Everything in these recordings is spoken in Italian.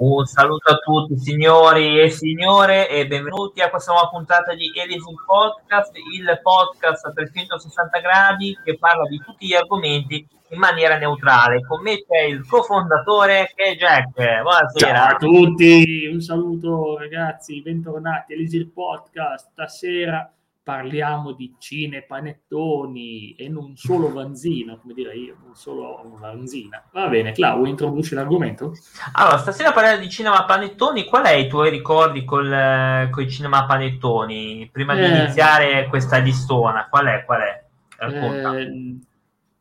Un saluto a tutti signori e signore e benvenuti a questa nuova puntata di Elisi Podcast, il podcast a 360 gradi che parla di tutti gli argomenti in maniera neutrale. Con me c'è il cofondatore che è Jack. Buonasera. Ciao a tutti, un saluto ragazzi, bentornati a Elisi Podcast. Stasera parliamo di cine, panettoni e non solo vanzina, come dire io, non solo vanzina. Va bene, Clau, introduci l'argomento? Allora, stasera parliamo di cinema panettoni. Qual è i tuoi ricordi col, con i cinema panettoni? Prima di eh, iniziare questa listona, qual è? Qual è? Eh,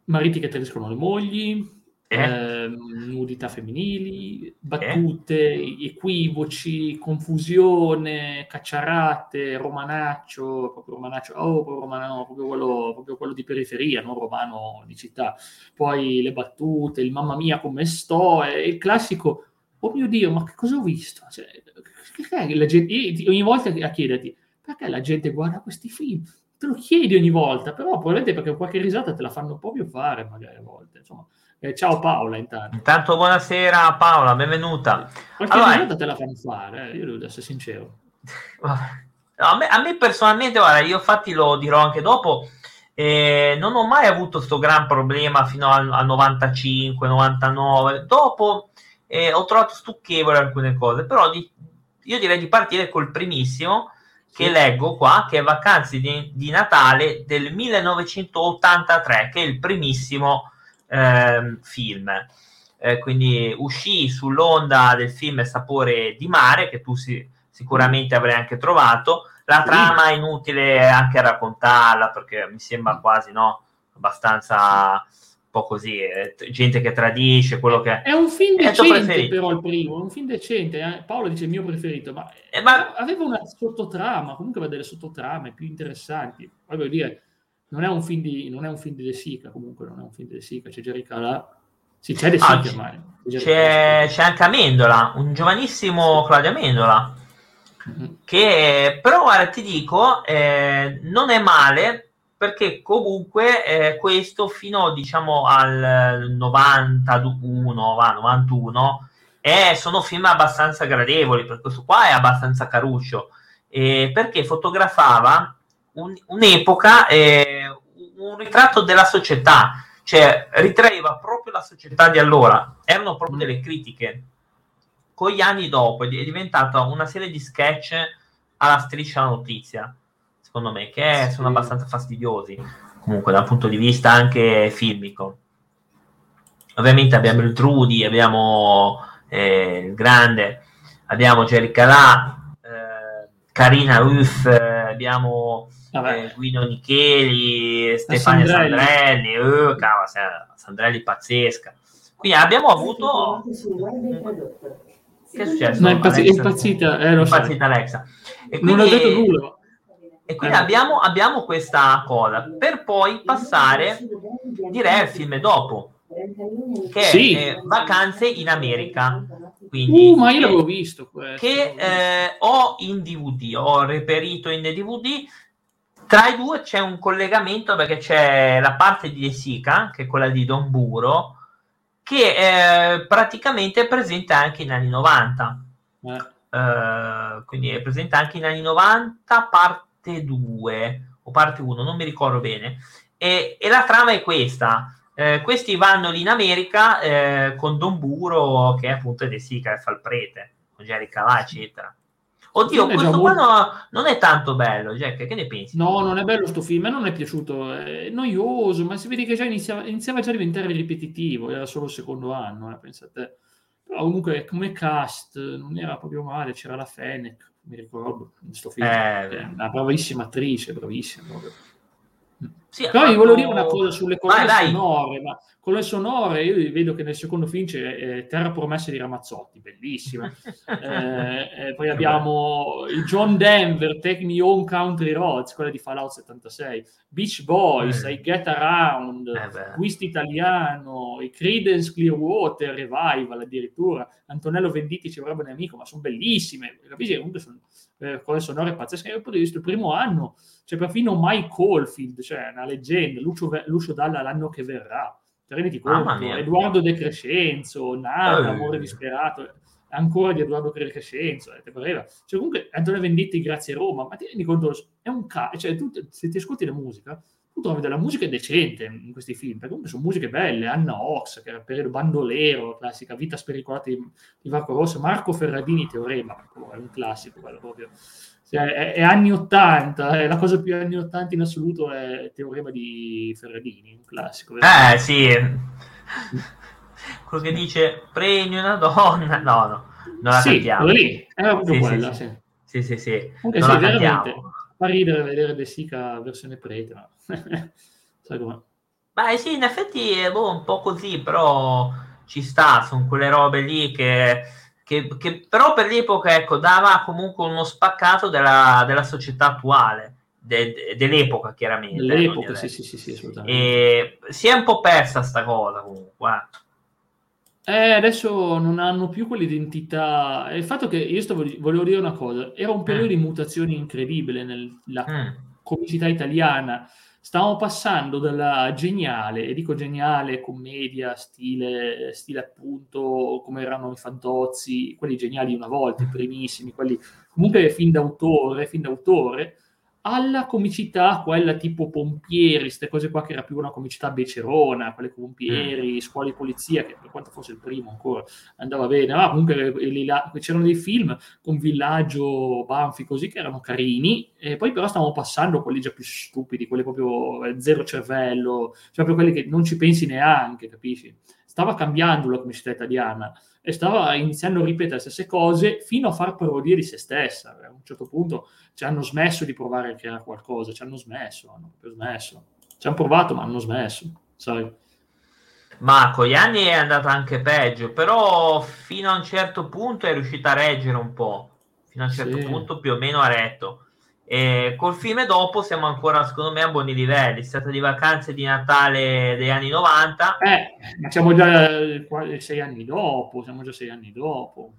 mariti che tradiscono le mogli, eh? Eh, nudità femminili, battute, eh? equivoci, confusione, cacciarate, romanaccio, proprio romanaccio, oh, proprio, romano, proprio, quello, proprio quello di periferia, non romano di città. Poi le battute, il mamma mia come sto, e il classico, oh mio Dio, ma che cosa ho visto? Cioè, gente, ogni volta a chiederti, perché la gente guarda questi film? Te lo chiedi ogni volta, però probabilmente perché qualche risata te la fanno proprio fare magari a volte, insomma. Eh, ciao Paola, intanto. Intanto buonasera Paola, benvenuta. Qualche allora, volta te la fanno fare, eh? io devo essere sincero. A, me, a, me, personalmente, guarda, io infatti lo dirò anche dopo, eh, non ho mai avuto questo gran problema fino al, al 95, 99. Dopo eh, ho trovato stucchevole alcune cose, però di, io direi di partire col primissimo che sì. leggo qua, che è Vacanze di, di Natale del 1983, che è il primissimo eh, film. Eh, quindi uscì sull'onda del film Sapore di mare, che tu si, sicuramente avrai anche trovato. La trama è inutile anche raccontarla perché mi sembra quasi no, abbastanza un po' così, eh, gente che tradisce quello che è un film decente però il primo, è un film decente, eh? Paolo dice il mio preferito, ma, eh, ma... aveva una sottotrama, comunque aveva delle sottotrame più interessanti. Voglio dire, non è un film di, non è un film di De Sica, comunque non è un film di De Sica, c'è Jerry Calà. Sì, c'è De Sica ah, ormai. C'è, c'è, anche Amendola, un giovanissimo. Claudio Amendola, mm-hmm. che però guarda, ti dico, eh, non è male perché comunque eh, questo fino diciamo al 91, 91 eh, sono film abbastanza gradevoli, per questo qua è abbastanza caruccio, eh, perché fotografava un, un'epoca, eh, un ritratto della società, cioè ritraeva proprio la società di allora, erano proprio delle critiche. Con gli anni dopo è diventata una serie di sketch alla striscia notizia, secondo me, che sì. sono abbastanza fastidiosi, comunque dal punto di vista anche filmico. Ovviamente abbiamo il Trudy, abbiamo eh, il grande, abbiamo Jerry Calà, eh, Carina Ruff, eh, abbiamo eh, Guido Nicheli, Stefania Sandrelli, Sandrelli uh, cavolo, Sandrelli pazzesca. Quindi abbiamo avuto... Che è successo? No, è, impazz- è impazzita, eh, lo impazzita so. Alexa. E quindi, non ho detto nulla. E quindi eh. abbiamo, abbiamo questa cosa, per poi passare, direi, al film dopo, che sì. è Vacanze in America. Quindi, uh, ma io l'avevo visto questo. Che eh, ho in DVD, ho reperito in DVD tra i due c'è un collegamento perché c'è la parte di De Sica, che è quella di Don Buro, che è praticamente presente anche in anni 90. Eh. Uh, quindi è presente anche in anni 90, parte 2 o parte 1, non mi ricordo bene. E, e la trama è questa. Eh, questi vanno lì in America eh, con Don Buro, che è appunto De Sica fa il prete, con Jerry Calà, eccetera. Oddio, questo qua no, non è tanto bello, Jack, che ne pensi? No, non è bello sto film, a me non è piaciuto, è noioso, ma si vede che già iniziava, iniziava già a diventare ripetitivo, era solo il secondo anno, eh, pensate. Però comunque come cast non era proprio male, c'era la Fennec, mi ricordo, in questo film, eh, una bravissima attrice, bravissima proprio. Sì, Però fatto... vi volevo dire una cosa sulle cose sonore, ma con le sonore io vedo che nel secondo film c'è eh, Terra promessa di Ramazzotti, bellissima. eh, eh, poi abbiamo il John Denver, Take Me Home Country Roads, quella di Fallout 76, Beach Boys, I Get Around, eh Twist Italiano, i Credence Clearwater Revival addirittura, Antonello Venditti ci vorrebbe un amico, ma sono bellissime, capisci? Comunque sono eh, cose sonore pazzesche. Dal punto di vista il primo anno c'è perfino Mike Caulfield, cioè una leggenda, Lucio, Lucio Dalla l'anno che verrà. Ti rendi conto? Edoardo De Crescenzo, Nata, eh. Amore Disperato. ancora di Edoardo Crescenzo, eh, cioè comunque Antonio Venditti grazie a Roma, ma ti rendi conto, è un ca- cioè tu, se ti ascolti la musica, tu trovi della musica decente in questi film, perché comunque sono musiche belle, Anna Ox, che era il periodo bandolero, classica Vita spericolata di, di Marco Rosso, Marco Ferradini, Teorema, è un classico quello proprio. Cioè, è, è, anni 80, è la cosa più anni 80 in assoluto è Teorema di Ferradini, un classico. Veramente. Eh sì, quello che dice premi una donna, no no, non la sì, cantiamo. lì, era proprio sì, quella, sì. sì. Sì, sì, sì. Comunque non sì, la veramente, cantiamo. Fa ridere vedere De Sica versione prete, ma sai com'è? Beh, sì, in effetti è boh, un po' così, però ci sta, sono quelle robe lì che, che, che però per l'epoca, ecco, dava comunque uno spaccato della, della società attuale, de- de- dell'epoca chiaramente. Dell'epoca, sì, sì, sì, sì, assolutamente. E si è un po' persa sta cosa comunque. eh. Eh, adesso non hanno più quell'identità. Il fatto che io stavo, volevo dire una cosa, era un periodo Mm. di mutazioni incredibile nella Mm. comicità italiana. Stavamo passando dalla geniale, e dico geniale, commedia, stile, stile appunto come erano i Fantozzi, quelli geniali una volta, i primissimi, quelli comunque film d'autore, film d'autore, alla comicità, quella tipo Pompieri, queste cose qua che era più una comicità becerona, quelle Pompieri, Scuole di Polizia, che per quanto fosse il primo ancora andava bene, ma comunque eh, c'erano dei film con Villaggio, Banfi, così, che erano carini, e poi però stavamo passando quelli già più stupidi, quelli proprio eh, zero cervello, cioè proprio quelli che non ci pensi neanche, capisci? Stava cambiando la comicità italiana e stava iniziando a ripetere le stesse cose fino a far parodie di se stessa. A un certo punto ci hanno smesso di provare a creare qualcosa, ci hanno smesso, hanno proprio smesso. Ci hanno provato, ma hanno smesso, sai? Ma con gli anni è andata anche peggio, però fino a un certo punto è riuscita a reggere un po', fino a un certo Sì. punto più o meno ha retto. E col film dopo siamo ancora, secondo me, a buoni livelli. Si tratta di vacanze di Natale degli anni 90. Eh, ma siamo già sei anni dopo, siamo già sei anni dopo.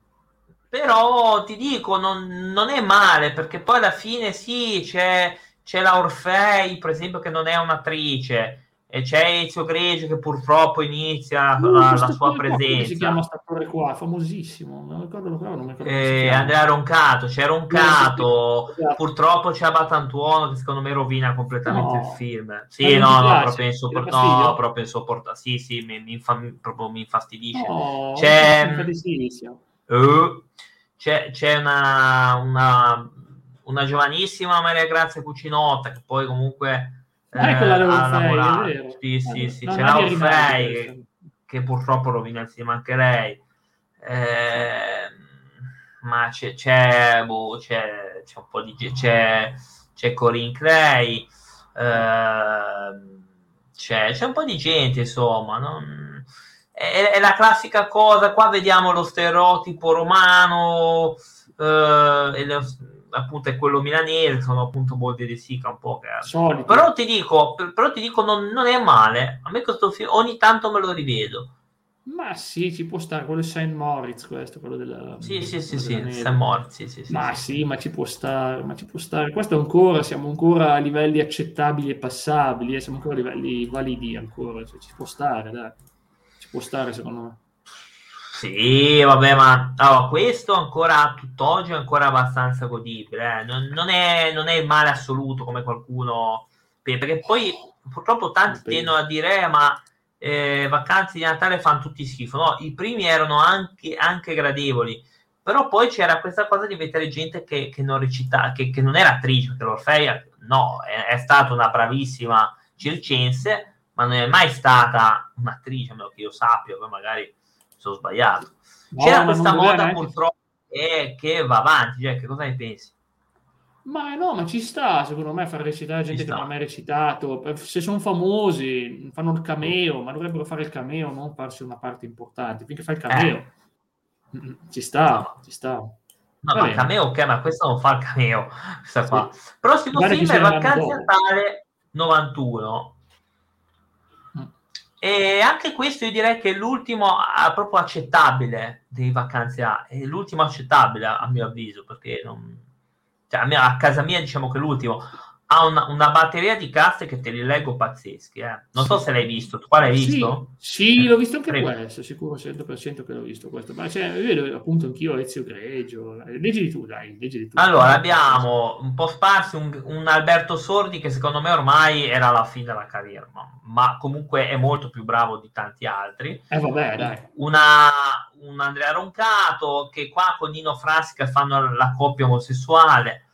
Però ti dico, non, non è male, perché poi alla fine sì, c'è, c'è la Orfei, per esempio, che non è un'attrice, e c'è Ezio Greggio che purtroppo inizia Uh, la, questo la sua attore qua, si presenza. chiama questo attore qua? Famosissimo, non ricordo non mi ricordo Eh. Andrea Roncato, c'è Roncato, sì. purtroppo c'è Batantuono che secondo me rovina completamente No. il film. Ma Sì, non no, ti no, piace? proprio Ti insopport- dà fastidio? no, proprio insopportabile. Sì, sì, mi, mi, infa- proprio mi infastidisce. No, C'è-. Eh, c'è, c'è una, una, una giovanissima Maria Grazia Cucinotta che poi comunque Ah, eh, ha Orfei, è lavorato. vero. Sì, sì, sì, no, c'è la Orfei questo. che, che purtroppo rovina il film anche lei. Eh, ma c'è, c'è, boh, c'è, c'è un po' di c'è, c'è Corinne Clay, ehm, c'è, c'è un po' di gente, insomma, non- è, è la classica cosa, qua vediamo lo stereotipo romano, eh, lo- appunto è quello milanese, sono appunto molti di Sica un po' che... Solito. Però ti dico, però ti dico non, non è male, a me questo film ogni tanto me lo rivedo. Ma sì, ci può stare, quello è Saint Moritz questo, quello della... Sì, sì, sì, sì. Sam Morris, sì, sì, sì, Ma sì. sì, ma ci può stare, ma ci può stare. Questo ancora, siamo ancora a livelli accettabili e passabili, eh, siamo ancora a livelli validi ancora, cioè, ci può stare, dai. Ci può stare secondo me. Sì, vabbè, ma allora, questo ancora a tutt'oggi è ancora abbastanza godibile. eh. Non, non è, non è il male assoluto come qualcuno. Perché poi purtroppo tanti tendono a dire: "Eh, ma eh, vacanze di Natale fanno tutti schifo. No, i primi erano anche, anche gradevoli, però poi c'era questa cosa di vedere gente che, che non recita, che, che non era attrice, perché l'Orfea no, è, è stata una bravissima circense, ma non è mai stata un'attrice, a meno che io sappia, poi magari sono sbagliato. No, C'era questa moda neanche- purtroppo che, che va avanti, cioè, che cosa ne pensi? Ma no, ma ci sta, secondo me, far recitare gente che non ha mai recitato. Se sono famosi, fanno il cameo, ma dovrebbero fare il cameo, non farsi una parte importante. Finché fai il cameo, Mm, ci sta, ci sta. No, ma bene. cameo, ok, ma questo non fa il cameo. Questa qua. Prossimo Guarda film se è Vacanze. Natale 91. E anche questo io direi che è l'ultimo ah, proprio accettabile dei vacanze A, è l'ultimo accettabile a, mio avviso, perché non... cioè, a, me- a casa mia diciamo che è l'ultimo. Ha una, una, batteria di cast che te li leggo pazzeschi. Eh. Non so se l'hai visto, tu qua l'hai visto? Sì, l'ho visto anche Prego. questo, sicuro 100% che l'ho visto questo. Ma cioè, vedo appunto anch'io Ezio Greggio. Leggi tu, dai, leggi tu. Allora, abbiamo un po' sparsi un, un, Alberto Sordi che secondo me ormai era alla fine della carriera, ma, ma comunque è molto più bravo di tanti altri. Eh vabbè, dai. Una, un Andrea Roncato che qua con Nino Frasca fanno la coppia omosessuale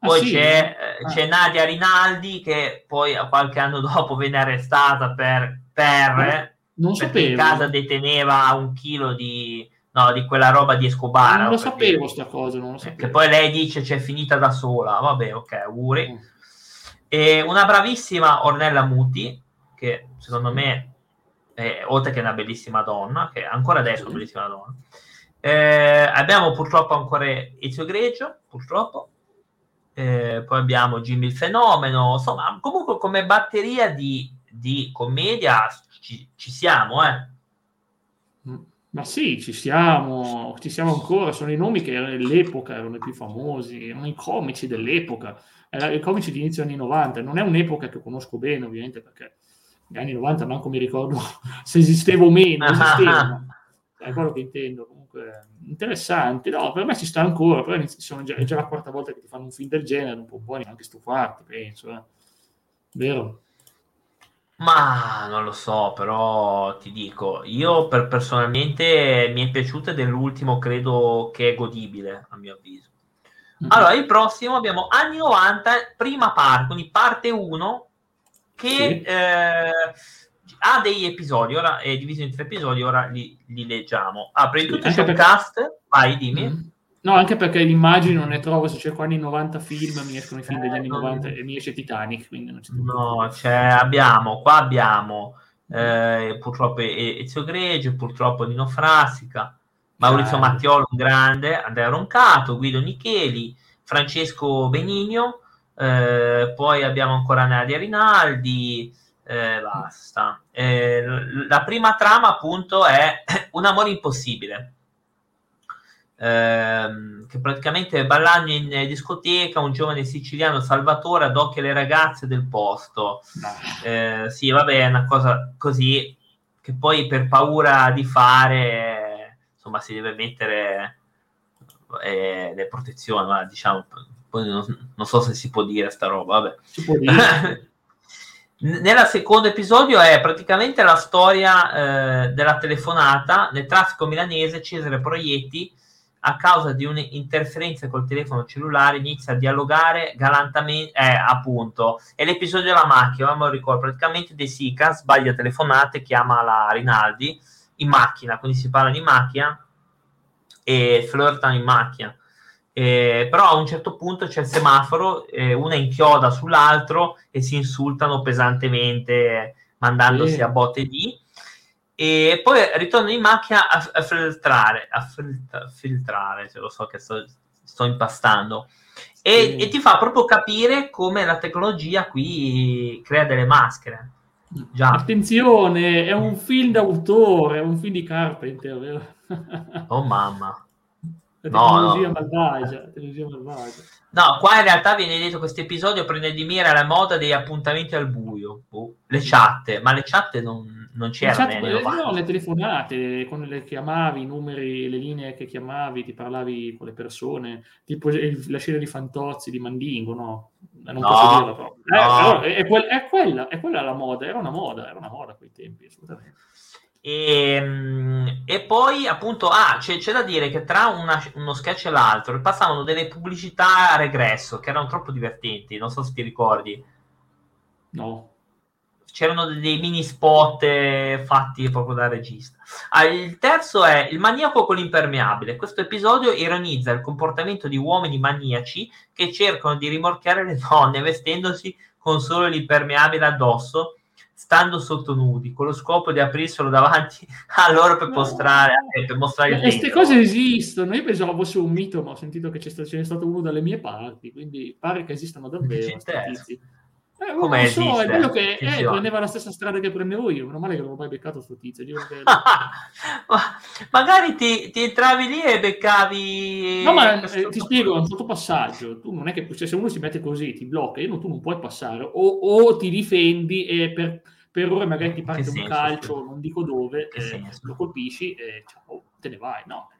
poi ah, sì? c'è, eh, c'è, Nadia Rinaldi che poi qualche anno dopo venne arrestata per, per non perché in casa deteneva un chilo di, no, di quella roba di Escobar. Non lo sapevo sta cosa, non lo sapevo. Che poi lei dice c'è finita da sola. Vabbè, ok, auguri. Mm. E una bravissima Ornella Muti, che secondo me, è, oltre che una bellissima donna, che ancora adesso è una bellissima donna. Eh, abbiamo purtroppo ancora Ezio Greggio, purtroppo, eh, poi abbiamo Jimmy il Fenomeno, insomma, comunque come batteria di, di commedia ci, ci siamo, eh. Mm, ma sì, ci siamo, ci siamo ancora, sono i nomi che all'epoca erano i più famosi, erano i comici dell'epoca, erano i comici di inizio anni 90, non è un'epoca che conosco bene ovviamente perché negli anni 90 manco mi ricordo se esisteva o meno, esisteva, è quello che intendo comunque interessante. No, per me ci sta ancora, però sono già, è già la quarta volta che ti fanno un film del genere, un po' buoni anche stufarti, penso. Eh. Vero? Ma non lo so, però ti dico, io per personalmente mi è piaciuta dell'ultimo, credo che è godibile, a mio avviso. Mm-hmm. Allora, il prossimo abbiamo anni 90, prima parte, quindi parte 1, che sì. eh, ha degli episodi, ora è diviso in tre episodi, ora li, li leggiamo. Di tutto c'è un perché... cast, vai, dimmi. Mm. No, anche perché l'immagine non ne trovo, se cerco anni 90 film, mi escono i film degli anni eh, 90 e mi esce Titanic, quindi non c'è No, c'è, abbiamo, qua abbiamo eh, purtroppo Ezio Greggio, purtroppo Nino Frassica, Maurizio certo. Mattiolo, un grande, Andrea Roncato, Guido Nicheli, Francesco Benigno, eh, poi abbiamo ancora Nadia Rinaldi, eh, basta. Eh, la prima trama, appunto, è un amore impossibile. Eh, che praticamente ballando in discoteca un giovane siciliano Salvatore adocchia le ragazze del posto. Eh, sì, vabbè, è una cosa così che poi per paura di fare, insomma, si deve mettere eh, le protezioni, ma diciamo, poi non, non, so se si può dire sta roba, vabbè. Si può dire. Nel secondo episodio è praticamente la storia eh, della telefonata. Nel traffico milanese Cesare Proietti, a causa di un'interferenza col telefono cellulare, inizia a dialogare galantemente, eh, appunto. È l'episodio della macchina, me lo ricordo, praticamente De Sica sbaglia telefonate, chiama la Rinaldi in macchina, quindi si parla di macchina e flirtano in macchina. Eh, però a un certo punto c'è il semaforo, eh, una inchioda sull'altro e si insultano pesantemente mandandosi sì. a botte di e poi ritorno in macchina a, a filtrare, a filtra, filtrare, se lo so che sto, sto impastando. E, sì. e, ti fa proprio capire come la tecnologia qui crea delle maschere. Già. Attenzione, è un film d'autore, è un film di Carpenter, oh mamma. La tecnologia, no, malvagia, la tecnologia malvagia. No, qua in realtà viene detto questo episodio prende di mira la moda degli appuntamenti al buio, boh, le chat, ma le chat non, non c'erano. Le, chat, no, le telefonate, con le chiamavi, i numeri, le linee che chiamavi, ti parlavi con le persone, tipo la scena di Fantozzi, di Mandingo, no? Non no, posso dirla proprio. Eh, no. è, è, è, quella, è quella la moda, era una moda, era una moda a quei tempi, assolutamente. E, ehm, e, poi appunto ah, c'è, c'è, da dire che tra una, uno sketch e l'altro passavano delle pubblicità a regresso che erano troppo divertenti non so se ti ricordi. No. C'erano dei mini spot eh, fatti proprio da regista. Ah, il terzo è il maniaco con l'impermeabile. Questo episodio ironizza il comportamento di uomini maniaci che cercano di rimorchiare le donne vestendosi con solo l'impermeabile addosso stando sotto nudi con lo scopo di aprirselo davanti a loro per, mostrare, no. per mostrare il queste cose esistono. Io pensavo fosse un mito ma ho sentito che c'è stato, ce n'è stato uno dalle mie parti quindi pare che esistano davvero Eh, Come so, esiste? è quello che eh, prendeva la stessa strada che prendevo io. Meno male che non ho mai beccato sto tizio. Che... magari ti, ti, entravi lì e beccavi. No, ma eh, ti spiego un sottopassaggio. Tu non è che cioè, se uno si mette così, ti blocca, io, tu non puoi passare, o, o ti difendi e per, per ore magari ti parte un calcio, non dico dove, eh, lo colpisci e ciao, te ne vai. No,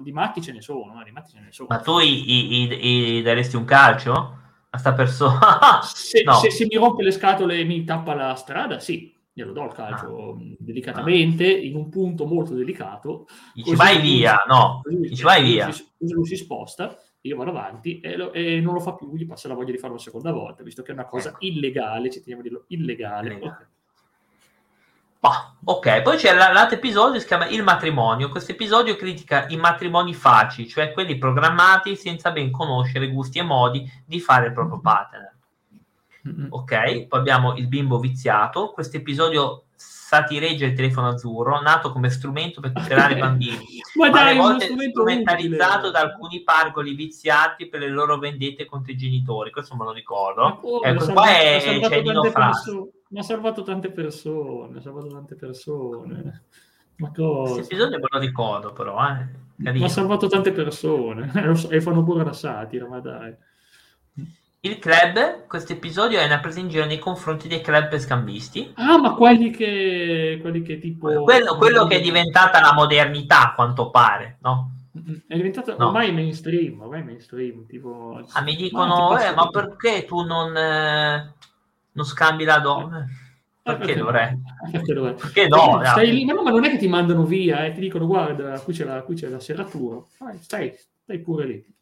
di matti ce ne sono, di matti ce ne sono. Ma tu gli daresti un calcio? A sta persona. se, no. se, se, mi rompe le scatole e mi tappa la strada, sì, glielo do il calcio ah. delicatamente, ah. in un punto molto delicato. Dici vai via, no, dici vai via. Lui, lui si sposta, io vado avanti e, lo, e, non lo fa più, gli passa la voglia di farlo la seconda volta, visto che è una cosa ecco. illegale, ci teniamo a dirlo, illegale. illegale. Oh, ok, poi c'è l'altro episodio che si chiama Il matrimonio. Questo episodio critica i matrimoni facili, cioè quelli programmati senza ben conoscere gusti e modi di fare il proprio partner. Ok, poi abbiamo il bimbo viziato. Questo episodio satireggia il telefono azzurro, nato come strumento per tutelare i bambini, ma, ma dai, alle volte strumentalizzato utile. da alcuni pargoli viziati per le loro vendette contro i genitori. Questo me lo ricordo. Oh, ecco, qua è, c'è Nino Frasco mi ha salvato tante persone, ha salvato tante persone. Ma cosa? Questo episodio me lo ricordo però, eh. Mi ha salvato tante persone e fanno pure la satira, ma dai. Il club, questo episodio è una presa in giro nei confronti dei club scambisti. Ah, ma quelli che, quelli che tipo... Quello, quello che è diventata la modernità, a quanto pare, no? È diventato no. ormai mainstream, ormai mainstream, tipo... Ah, mi dicono, ma, eh, ma perché tu non... Eh non scambi la donna. Perché, dovrei? Perché, dovrei? Perché no? Stai lì, ma, no, ma non è che ti mandano via e eh, ti dicono guarda, qui c'è la, qui c'è la serratura. Vai, stai, stai pure lì.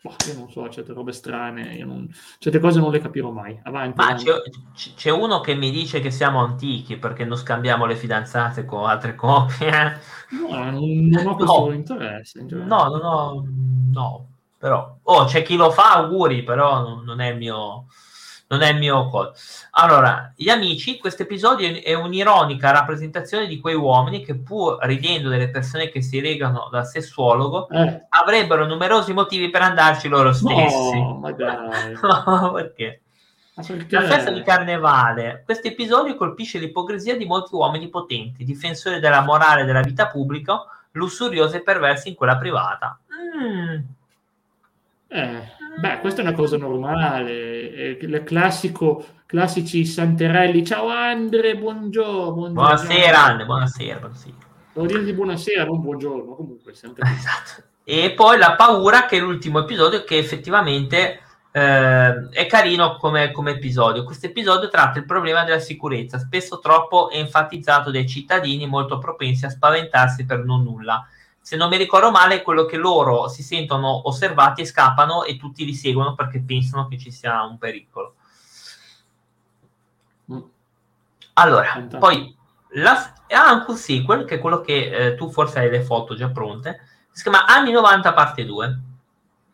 Boh, io non so, certe robe strane, non... certe cose non le capirò mai. Avanti. Ma c'è, c'è, uno che mi dice che siamo antichi perché non scambiamo le fidanzate con altre coppie. No, non, non ho questo no. interesse. No, no, no, no, però... Oh, c'è chi lo fa, auguri, però non, non è il mio non è il mio call. Allora, gli amici, questo episodio è un'ironica rappresentazione di quei uomini che, pur ridendo delle persone che si legano dal sessuologo, eh. avrebbero numerosi motivi per andarci loro stessi. No, ma dai. no, perché? La festa di carnevale. Questo episodio colpisce l'ipocrisia di molti uomini potenti, difensori della morale della vita pubblica, lussuriosi e perversi in quella privata. Mm. Eh, beh, questa è una cosa normale. Il classico, classici santerelli. Ciao Andre, buongiorno. buongiorno. Buonasera Andre, buonasera. buonasera. Devo dirgli buonasera, non buongiorno. Comunque, sempre... esatto. E poi la paura che è l'ultimo episodio che effettivamente eh, è carino come, come episodio. Questo episodio tratta il problema della sicurezza, spesso troppo enfatizzato dai cittadini molto propensi a spaventarsi per non nulla se non mi ricordo male, è quello che loro si sentono osservati e scappano e tutti li seguono perché pensano che ci sia un pericolo. Allora, Fantastico. poi la, ha anche un sequel, che è quello che eh, tu forse hai le foto già pronte, si chiama Anni 90 parte 2.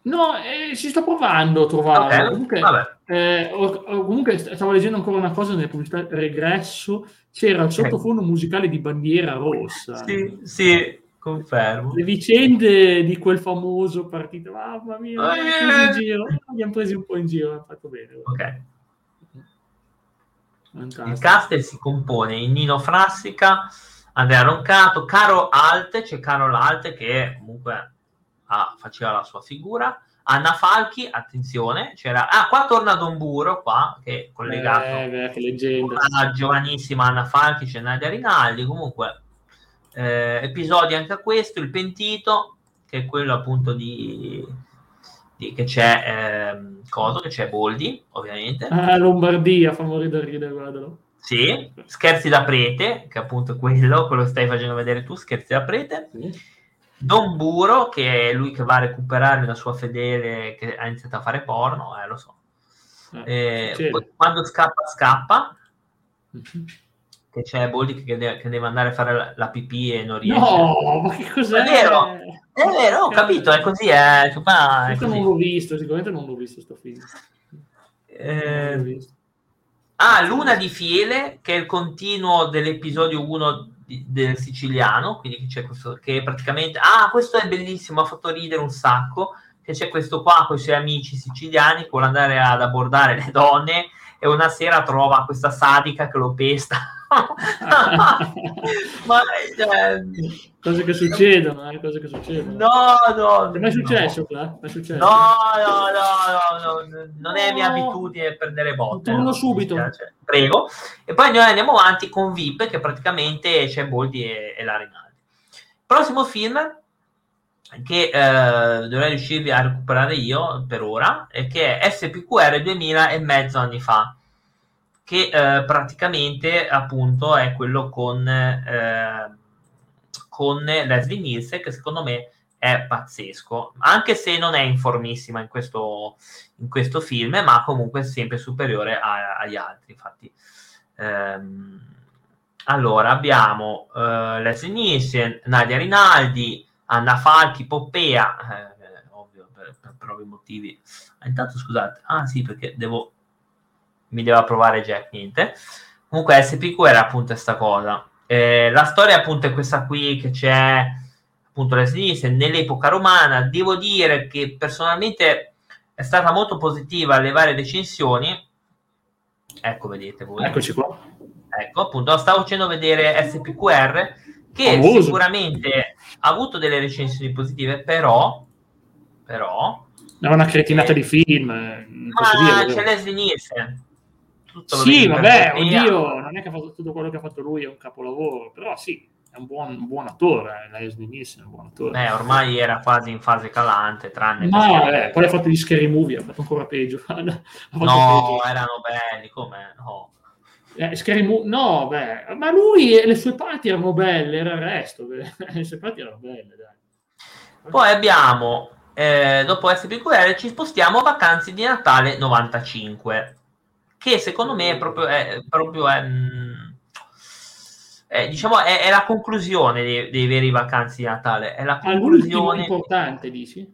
No, eh, ci sto provando a trovarlo. Okay, comunque, eh, comunque, stavo leggendo ancora una cosa nelle pubblicità regresso, c'era il sottofondo musicale di Bandiera Rossa. Sì, sì, Confermo. Le vicende di quel famoso partito, mamma mia, eh, abbiamo, presi giro, abbiamo presi un po' in giro, ha fatto bene. Ok. Fantastico. Il cast si compone in Nino Frassica, Andrea Roncato, Caro Alte, c'è Carol Alte che comunque ah, faceva la sua figura, Anna Falchi, attenzione, c'era... Ah, qua torna Don Buro, qua, che è collegato eh, beh, che leggenda. alla giovanissima Anna Falchi, c'è Nadia Rinaldi, comunque eh, episodi anche a questo, il pentito, che è quello appunto di, di che c'è eh, Coso, che c'è Boldi, ovviamente. Ah, Lombardia, fa morire da ridere, guardalo. Sì, Scherzi da prete, che appunto è quello, quello che stai facendo vedere tu, Scherzi da prete. Sì. Don Buro, che è lui che va a recuperare una sua fedele che ha iniziato a fare porno, eh, lo so. Eh, eh, quando scappa, scappa. Mm-hmm che c'è Boldi che deve, che deve, andare a fare la, la pipì e non riesce. No, ma che cos'è? È vero, è vero, ho capito, è così. È, cioè, ma, è così. non l'ho visto, sicuramente non l'ho visto sto film. Eh... Visto. Ah, Luna di Fiele, che è il continuo dell'episodio 1 di, del siciliano, quindi c'è questo che praticamente... Ah, questo è bellissimo, ha fatto ridere un sacco, che c'è questo qua con i suoi amici siciliani che vuole andare ad abbordare le donne e una sera trova questa sadica che lo pesta. Ma, eh, cose che succedono, eh, cose che succedono. No, no. È successo, no. è successo? No, no, no, no, no, non è mia abitudine prendere botte. Torno subito. Prego. E poi noi andiamo avanti con VIP, che praticamente c'è Boldi e, e la Rinaldi. Prossimo film che eh, dovrei riuscirvi a recuperare io per ora, è che è SPQR 2000 e mezzo anni fa, che eh, praticamente appunto è quello con, eh, con Leslie Nielsen, che secondo me è pazzesco, anche se non è informissima in questo, in questo film, ma comunque sempre superiore a, agli altri. Infatti, ehm, allora abbiamo uh, Leslie Nielsen, Nadia Rinaldi, Anna Falchi, Poppea, eh, ovvio per, per propri motivi. Ah, intanto scusate, ah sì perché devo, mi deve approvare Jack, niente. Comunque SPQ era appunto questa cosa. Eh, la storia appunto è questa qui che c'è appunto Leslie Nielsen nell'epoca romana. Devo dire che personalmente è stata molto positiva alle varie recensioni. Ecco, vedete voi. Eccoci qua. Ecco, appunto, stavo facendo vedere SPQR che Famoso. sicuramente ha avuto delle recensioni positive, però, però è una cretinata eh, di film. Ma c'è Leslie Nielsen. Tutto sì, vabbè, oddio, non è che ha fatto tutto quello che ha fatto lui, è un capolavoro, però sì, è un buon, un buon attore, eh, Leslie Nielsen è un buon attore. Beh, ormai era quasi in fase calante, tranne... Ma eh, poi ha fatto gli scary movie, ha fatto ancora peggio. no, peggio. erano belli, come? No. Eh, Scary Movie, no, beh, ma lui e le sue parti erano belle, era il resto, le sue parti erano belle, dai. Poi abbiamo, eh, dopo SPQR, ci spostiamo a Vacanze di Natale 95, che secondo me è proprio, è, proprio è, mm, è, diciamo, è, la conclusione dei, dei, veri Vacanze di Natale. È la conclusione... importante, dici?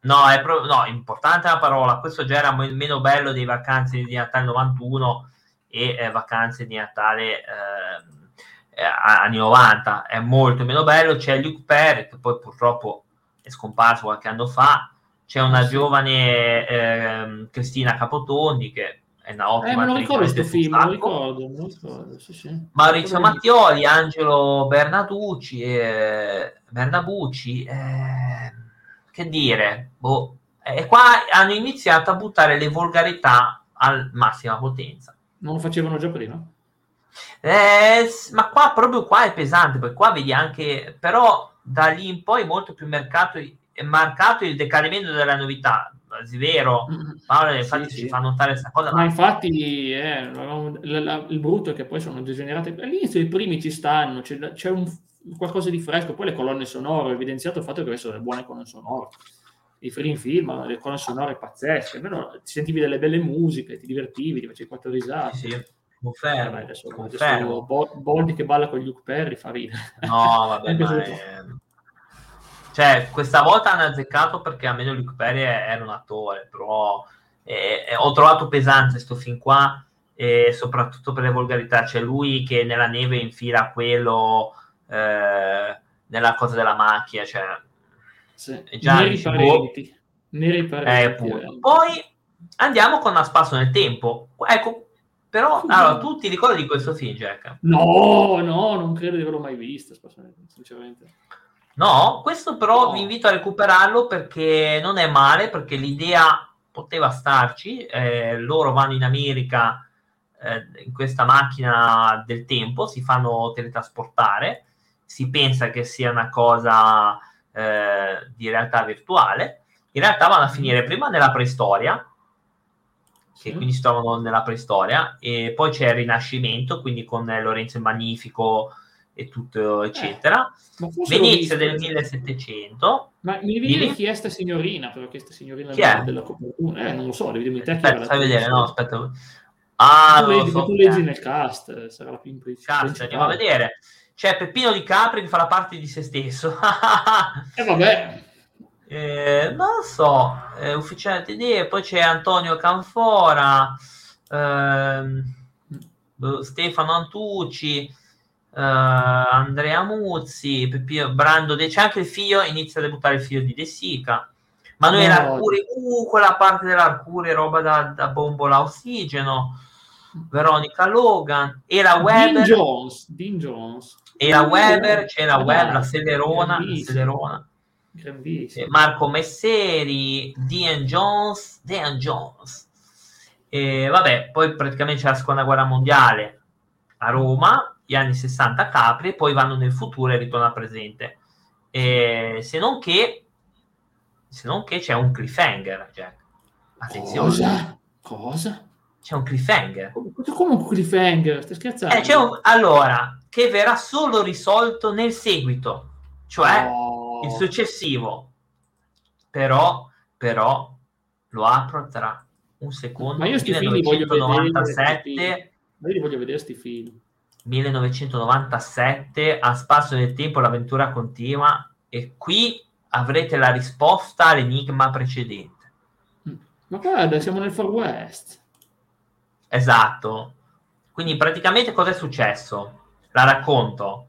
No, è proprio, no, importante la parola. Questo già era meno bello dei Vacanze di Natale 91 e eh, vacanze di Natale ehm, eh, anni 90 è molto meno bello c'è Luke Perry che poi purtroppo è scomparso qualche anno fa c'è una giovane eh, Cristina Capotondi che è una ottima eh, non ricordo questo film non ricordo, non ricordo sì, sì. Maurizio Mattioli Angelo Bernaducci eh, Bernabucci eh, che dire boh, e qua hanno iniziato a buttare le volgarità al massima potenza non lo facevano già prima? Eh, ma qua proprio qua è pesante, perché qua vedi anche, però da lì in poi molto più mercato, è marcato il decadimento della novità. È vero, mm-hmm. Paolo infatti sì, ci sì. fa notare questa cosa. Ma, ma infatti eh, la, la, il brutto è che poi sono degenerate. All'inizio i primi ci stanno, c'è, c'è un, qualcosa di fresco, poi le colonne sonore, ho evidenziato il fatto che avessero delle buone colonne sonore i film film, le colonne sonore pazzesche, almeno ti sentivi delle belle musiche, ti divertivi, ti facevi quattro risate. Sì, sì. Confermo, eh, adesso, confermo. Adesso Boldi che balla con Luke Perry fa ridere. No, vabbè, ma è... Cioè, questa volta hanno azzeccato perché almeno Luke Perry era un attore, però eh, eh, ho trovato pesante questo film qua, e soprattutto per le volgarità. C'è lui che nella neve infila quello eh, nella cosa della macchia, cioè sì. Già neri parenti. Neri parenti. Eh, Poi andiamo con A spasso nel tempo. Ecco, però, allora, tu ti ricordi di questo film, Jack? No, no, non credo di averlo mai visto, sinceramente. No, questo però no. vi invito a recuperarlo perché non è male, perché l'idea poteva starci. Eh, loro vanno in America eh, in questa macchina del tempo, si fanno teletrasportare, si pensa che sia una cosa eh, di realtà virtuale, in realtà vanno a finire prima nella preistoria, che quindi si trovano nella preistoria, e poi c'è il Rinascimento, quindi con Lorenzo il Magnifico e tutto, eccetera. Eh, Venezia del 1700. Ma mi devi dire chi è sta signorina, però che sta signorina chi è? della copertura? Eh, non lo so, devi dirmi te aspetta, fai vedere, no, aspetta. Ah, tu, leggi, so, tu leggi nel cast, sarà la più Cast, andiamo a vedere. C'è Peppino Di Capri che fa la parte di se stesso. e eh, vabbè. Eh, non lo so, eh, ufficiale TD, poi c'è Antonio Canfora, ehm, Stefano Antucci, eh, Andrea Muzzi, Peppino, Brando De, c'è anche il figlio, inizia a debuttare il figlio di De Sica. Manuele no. Arcuri, uh, quella parte dell'Arcuri, roba da, da bombola ossigeno. Veronica Logan, era Weber. Dean Jones, Dean Jones. Era Weber, c'era Weber, la Sederona, la Sederona. Marco Messeri, Dean Jones, Dean Jones. E vabbè, poi praticamente c'è la seconda guerra mondiale a Roma, gli anni 60 a Capri, e poi vanno nel futuro e ritorna al presente. E, se non che se non che c'è un cliffhanger, Jack. Attenzione. Cosa? Cosa? C'è un cliffhanger. Come un cliffhanger? Stai scherzando? Eh, un... Allora, che verrà solo risolto nel seguito, cioè oh. il successivo. Però, però, lo apro tra un secondo. Ma io sti 1997. Film Ma io li voglio vedere sti film. 1997, a spazio del tempo l'avventura continua e qui avrete la risposta all'enigma precedente. Ma guarda, siamo nel Far West. Esatto. Quindi praticamente cosa è successo? La racconto.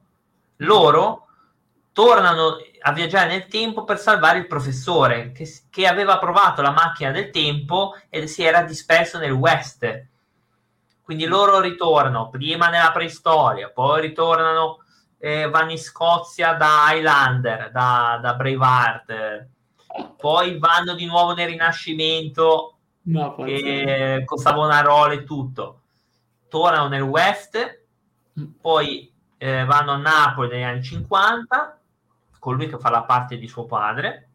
Loro tornano a viaggiare nel tempo per salvare il professore che, che aveva provato la macchina del tempo e si era disperso nel West. Quindi loro ritornano prima nella preistoria, poi ritornano eh, vanno in Scozia da Highlander, da, da Braveheart, poi vanno di nuovo nel Rinascimento no, eh, con Savonarola e tutto, tornano nel West, mm. poi eh, vanno a Napoli negli anni 50, con lui che fa la parte di suo padre.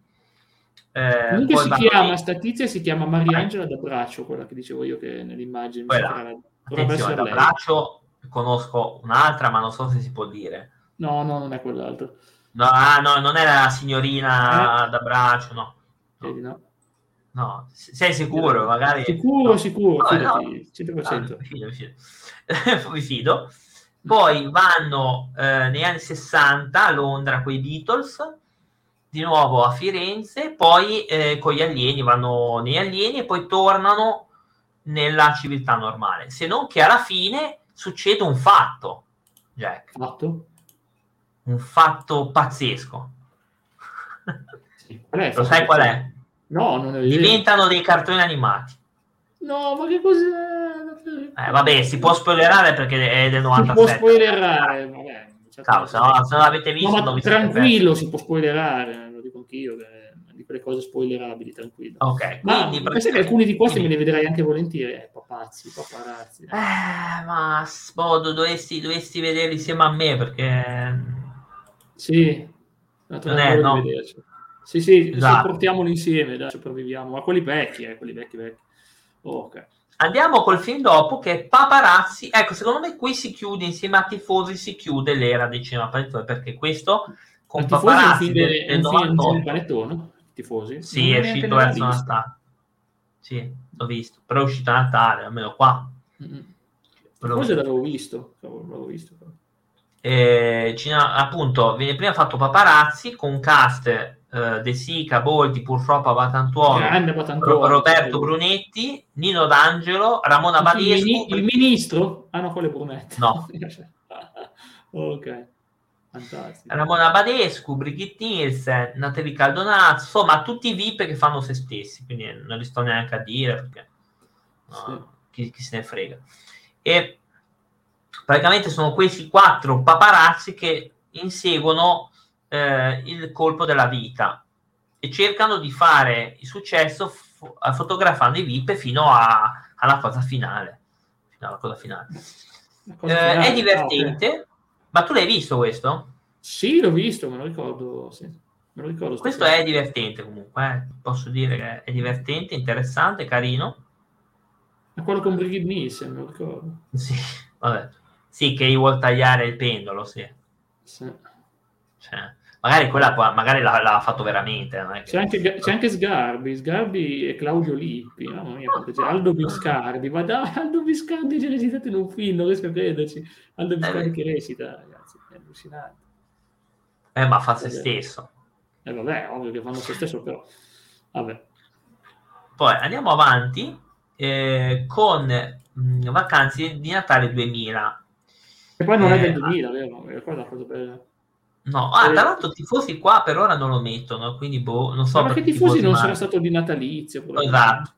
Eh, Comunque si chiama, sta tizia si chiama Mariangela da Braccio, quella che dicevo io che nell'immagine. Quella, attenzione, da Braccio conosco un'altra, ma non so se si può dire. No, no, non è quell'altro. No, ah, no non è la signorina eh? da braccio, no. Vedi, no. No, sei sicuro? Magari... Sicuro, no. sicuro, no, no. 100%. Ah, mi fido, mi fido. mi fido. Poi vanno eh, negli anni 60 a Londra con i Beatles, di nuovo a Firenze, poi eh, con gli alieni, vanno negli alieni e poi tornano nella civiltà normale. Se non che alla fine succede un fatto, Jack. Fatto? Un fatto pazzesco. Sì. Lo sai qual è? No, non è vero. Diventano dei cartoni animati. No, ma che cos'è? Eh, vabbè, si può spoilerare perché è del 97. Si può spoilerare, vabbè. Cavolo, se, no, se non l'avete visto, no, tranquillo, si può spoilerare, lo dico anch'io. Che di quelle cose spoilerabili, tranquillo. Ok, quindi ma praticamente... alcuni di questi quindi... me li vedrai anche volentieri, eh, papazzi, paparazzi. Eh, ma Spodo, dovresti, dovresti vederli insieme a me perché... Sì, non è, no? Sì, sì, esatto. portiamoli insieme, dai, sopravviviamo, ma quelli vecchi, eh, quelli vecchi, vecchi. Oh, ok. Andiamo col film dopo che è Paparazzi. Ecco, secondo me qui si chiude insieme a Tifosi, si chiude l'era dei cinema perché questo con Paparazzi del, del 98 tifosi? Sì, è uscito verso Natale. Sì, l'ho visto, però è uscito a Natale, almeno qua. Mm-hmm. Forse l'avevo visto, l'avevo visto. Eh, Cina, appunto, viene prima fatto Paparazzi con un cast eh, De Sica, Boldi, purtroppo Batantuono, Ro- Roberto Brunetti, Nino D'Angelo, Ramona Badescu. Il, il ministro? Ah no, quello è Brunetti. No. ok. Fantastico. Ramona Badescu, Brigitte Nielsen, Natalie Caldonazzo, insomma tutti i VIP che fanno se stessi, quindi non li sto neanche a dire perché sì. chi, chi, se ne frega. E praticamente sono questi quattro paparazzi che inseguono eh, il colpo della vita e cercano di fare il successo fo- fotografando i VIP fino a, alla cosa finale. Fino alla cosa finale. Eh, finale. è divertente. Ma tu l'hai visto questo? Sì, l'ho visto, me lo ricordo. Sì. Me lo ricordo questo è divertente comunque, eh. posso dire che è divertente, interessante, carino. È quello con Brigitte Nielsen, me lo ricordo. Sì, vabbè. Sì, che gli vuol tagliare il pendolo, sì. Sì. Cioè, magari quella magari l'ha, l'ha fatto veramente. Che... C'è, anche, c'è, anche, Sgarbi, Sgarbi e Claudio Lippi, mamma mia, c'è Aldo Biscardi, ma da Aldo Biscardi c'è recitato in un film, non riesco a crederci. Aldo Biscardi eh, che recita, ragazzi, è allucinante. Eh, ma fa se stesso. Eh vabbè, ovvio che fanno se stesso, però vabbè. Poi andiamo avanti eh, con mh, vacanze di Natale 2000. E poi non è del 2000, eh, vero? È cosa bella. No, ah, tra l'altro tifosi qua per ora non lo mettono, quindi boh, non so. Ma perché tifosi, tifosi non sarà stato di natalizio. Esatto.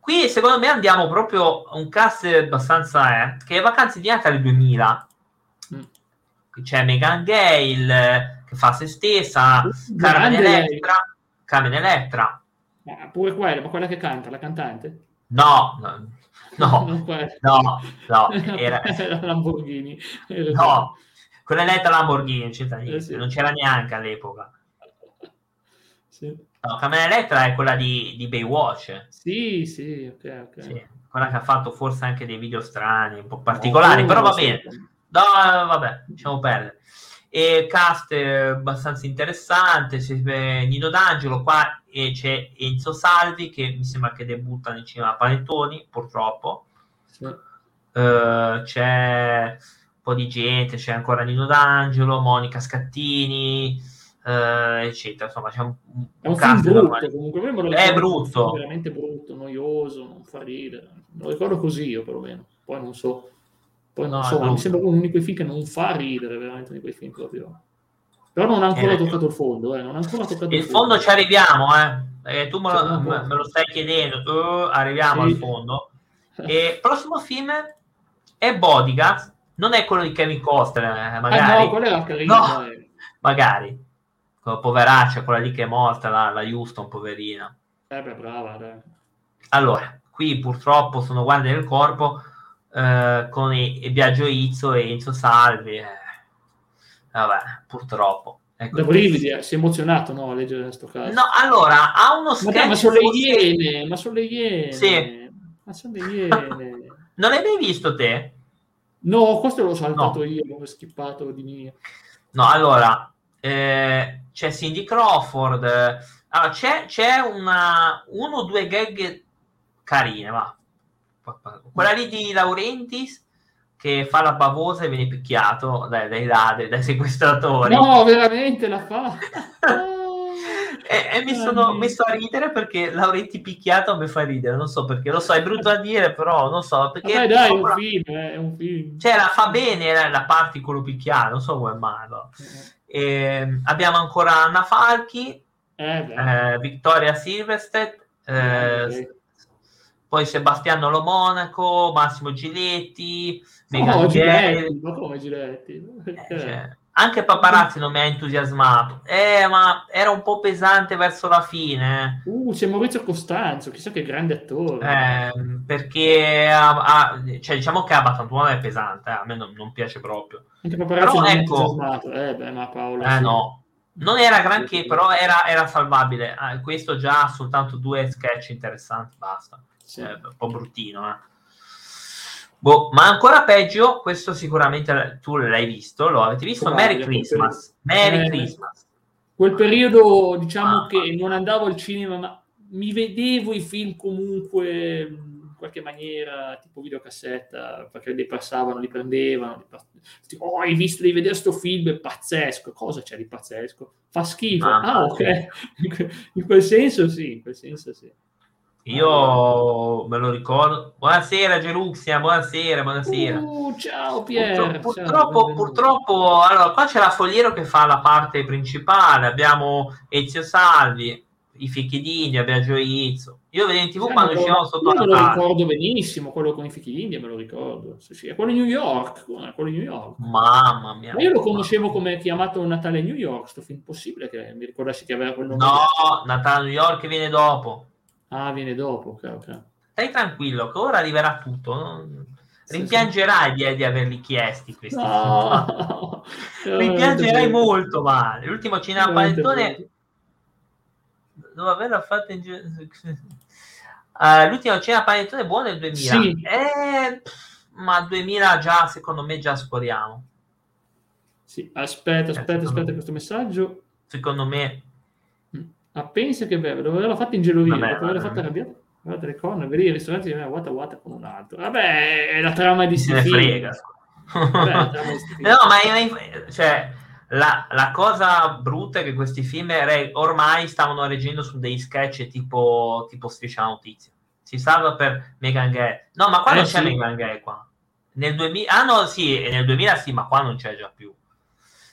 qui secondo me andiamo proprio a un cast abbastanza eh, che è Vacanze di Natale 2000 mm. c'è Megan Gale che fa se stessa Carmen Electra Carmen Electra ma pure quella ma quella che canta la cantante no, no No, no, no, era... Lamborghini. Era no, quella eletta Lamborghini, non c'era, eh sì. non c'era neanche all'epoca. Sì. No, Camera Elettra è quella di, di Baywatch. Sì, sì, ok, ok. Sì, quella che ha fatto forse anche dei video strani, un po' particolari, no, però va bene. No, vabbè, diciamo perdere. E cast abbastanza interessante, Nino D'Angelo qua e c'è Enzo Salvi che mi sembra che debutta nel cinema Panettoni, purtroppo. Sì. Uh, c'è po' di gente, c'è ancora Nino D'Angelo, Monica Scattini, uh, eccetera. Insomma, c'è un, un, è un film brutto, normale. comunque è brutto. Veramente brutto, noioso, non fa ridere. Lo ricordo così io perlomeno. Poi non so. Poi non no, so, mi sembra uno di quei film che non fa ridere, veramente di quei film proprio. Però non ha ancora eh, toccato il fondo, eh. non ha ancora toccato il, il fondo. fondo ci arriviamo, eh. tu me lo, me, lo, stai chiedendo, uh, arriviamo sì. al fondo. E prossimo film è Bodyguard, non è quello di Kevin Costner, eh, magari. Ah, no, quello era carino. No, magari. Poveraccia, quella lì che è morta, la, la Houston, poverina. Eh beh, brava, dai. Allora, qui purtroppo sono guardie del corpo eh, con i, i Biagio Izzo e Enzo Salvi. Eh Vabbè, purtroppo. Ecco. Da brividi, eh, si è emozionato no, a leggere questo caso. No, allora, ha uno sketch... Ma, ma sono le iene, ma sono le iene. Sì. Ma sono le iene. non l'hai mai visto te? No, questo l'ho saltato no. io, l'ho skippato di mio. No, allora, eh, c'è Cindy Crawford. Allora, c'è, c'è una, uno o due gag carine, va. Quella lì di Laurentis che fa la bavosa e viene picchiato dai, dai ladri, dai sequestratori. No, veramente la fa. e, e, mi sono messo a ridere perché Laurenti picchiato mi fa ridere, non so perché, lo so, è brutto da dire, però non so perché... Vabbè, dai, è un film, eh, è un film. Cioè, la fa bene la, la parte con lo picchiato, non so come mai. No. E, ehm, abbiamo ancora Anna Falchi, eh, eh, Vittoria Silvestet, eh, okay. poi Sebastiano Lo Monaco, Massimo Giletti, Megan oh, Giletti, ma come Giletti? Eh, cioè, anche Paparazzi non mi ha entusiasmato, eh, ma era un po' pesante verso la fine. Uh, c'è Maurizio Costanzo, chissà che grande attore. Eh, perché ha, ha, cioè, diciamo che Abbatantuono è pesante, eh, a me non, non, piace proprio. Anche Paparazzi però, non ecco, entusiasmato. Eh, beh, ma Paolo... Eh, sì. no. Non era granché, però era, era salvabile. Ah, questo già ha soltanto due sketch interessanti, basta. Sì. Eh, un po' bruttino, eh. Boh, ma ancora peggio, questo sicuramente tu l'hai visto, lo avete visto, Merry Christmas. Merry eh, Christmas. Quel periodo, diciamo ah, che non andavo al cinema, ma mi vedevo i film comunque in qualche maniera, tipo videocassetta, perché li passavano, li prendevano. Li pass- oh, hai visto, devi vedere sto film, è pazzesco. Cosa c'è di pazzesco? Fa schifo. Ah, ah ok. in quel senso sì, in quel senso sì. Io me lo ricordo. Buonasera Geruxia, buonasera, buonasera. Uh, ciao Pier. Purtroppo, ciao, purtroppo, purtroppo, allora, qua c'è la Fogliero che fa la parte principale, abbiamo Ezio Salvi, i fichi abbiamo Gioizzo. Io vedo in tv sì, quando uscivamo sotto la Me lo ricordo benissimo, quello con i fichi d'India, me lo ricordo. Sì, sì, è quello di New York, quello di New York. Mamma mia. Ma io lo conoscevo come chiamato Natale New York, sto film possibile che mi ricordassi che aveva quel nome. No, Natale New York viene dopo. Ah, viene dopo, ok, ok. Stai tranquillo, che ora arriverà tutto. No? Rimpiangerai. Di, di, averli chiesti questi no, Rimpiangerai molto male. L'ultimo cinema panettone dove averla fatta in giro. Uh, l'ultimo cena panettone buono è il 2000. Sì. Eh, ma 2000 già, secondo me, già sporiamo. Sì, aspetta, aspetta, eh, aspetta questo messaggio. Secondo me ma pensa che bello, dopo averla fatta in geloria, dopo averla fatta arrabbiare, guardate le corna, vedi i ristoranti di guarda guarda con un altro. Vabbè, è la trama di Se ne frega. Vabbè, no, ma io, cioè, la, la, cosa brutta è che questi film ormai stavano reggendo su dei sketch tipo, tipo Striscia Notizia. Si salva per Megan Gay. No, ma qua eh, non c'è sì. Megan Gay qua. Nel 2000, ah no, sì, nel 2000 sì, ma qua non c'è già più.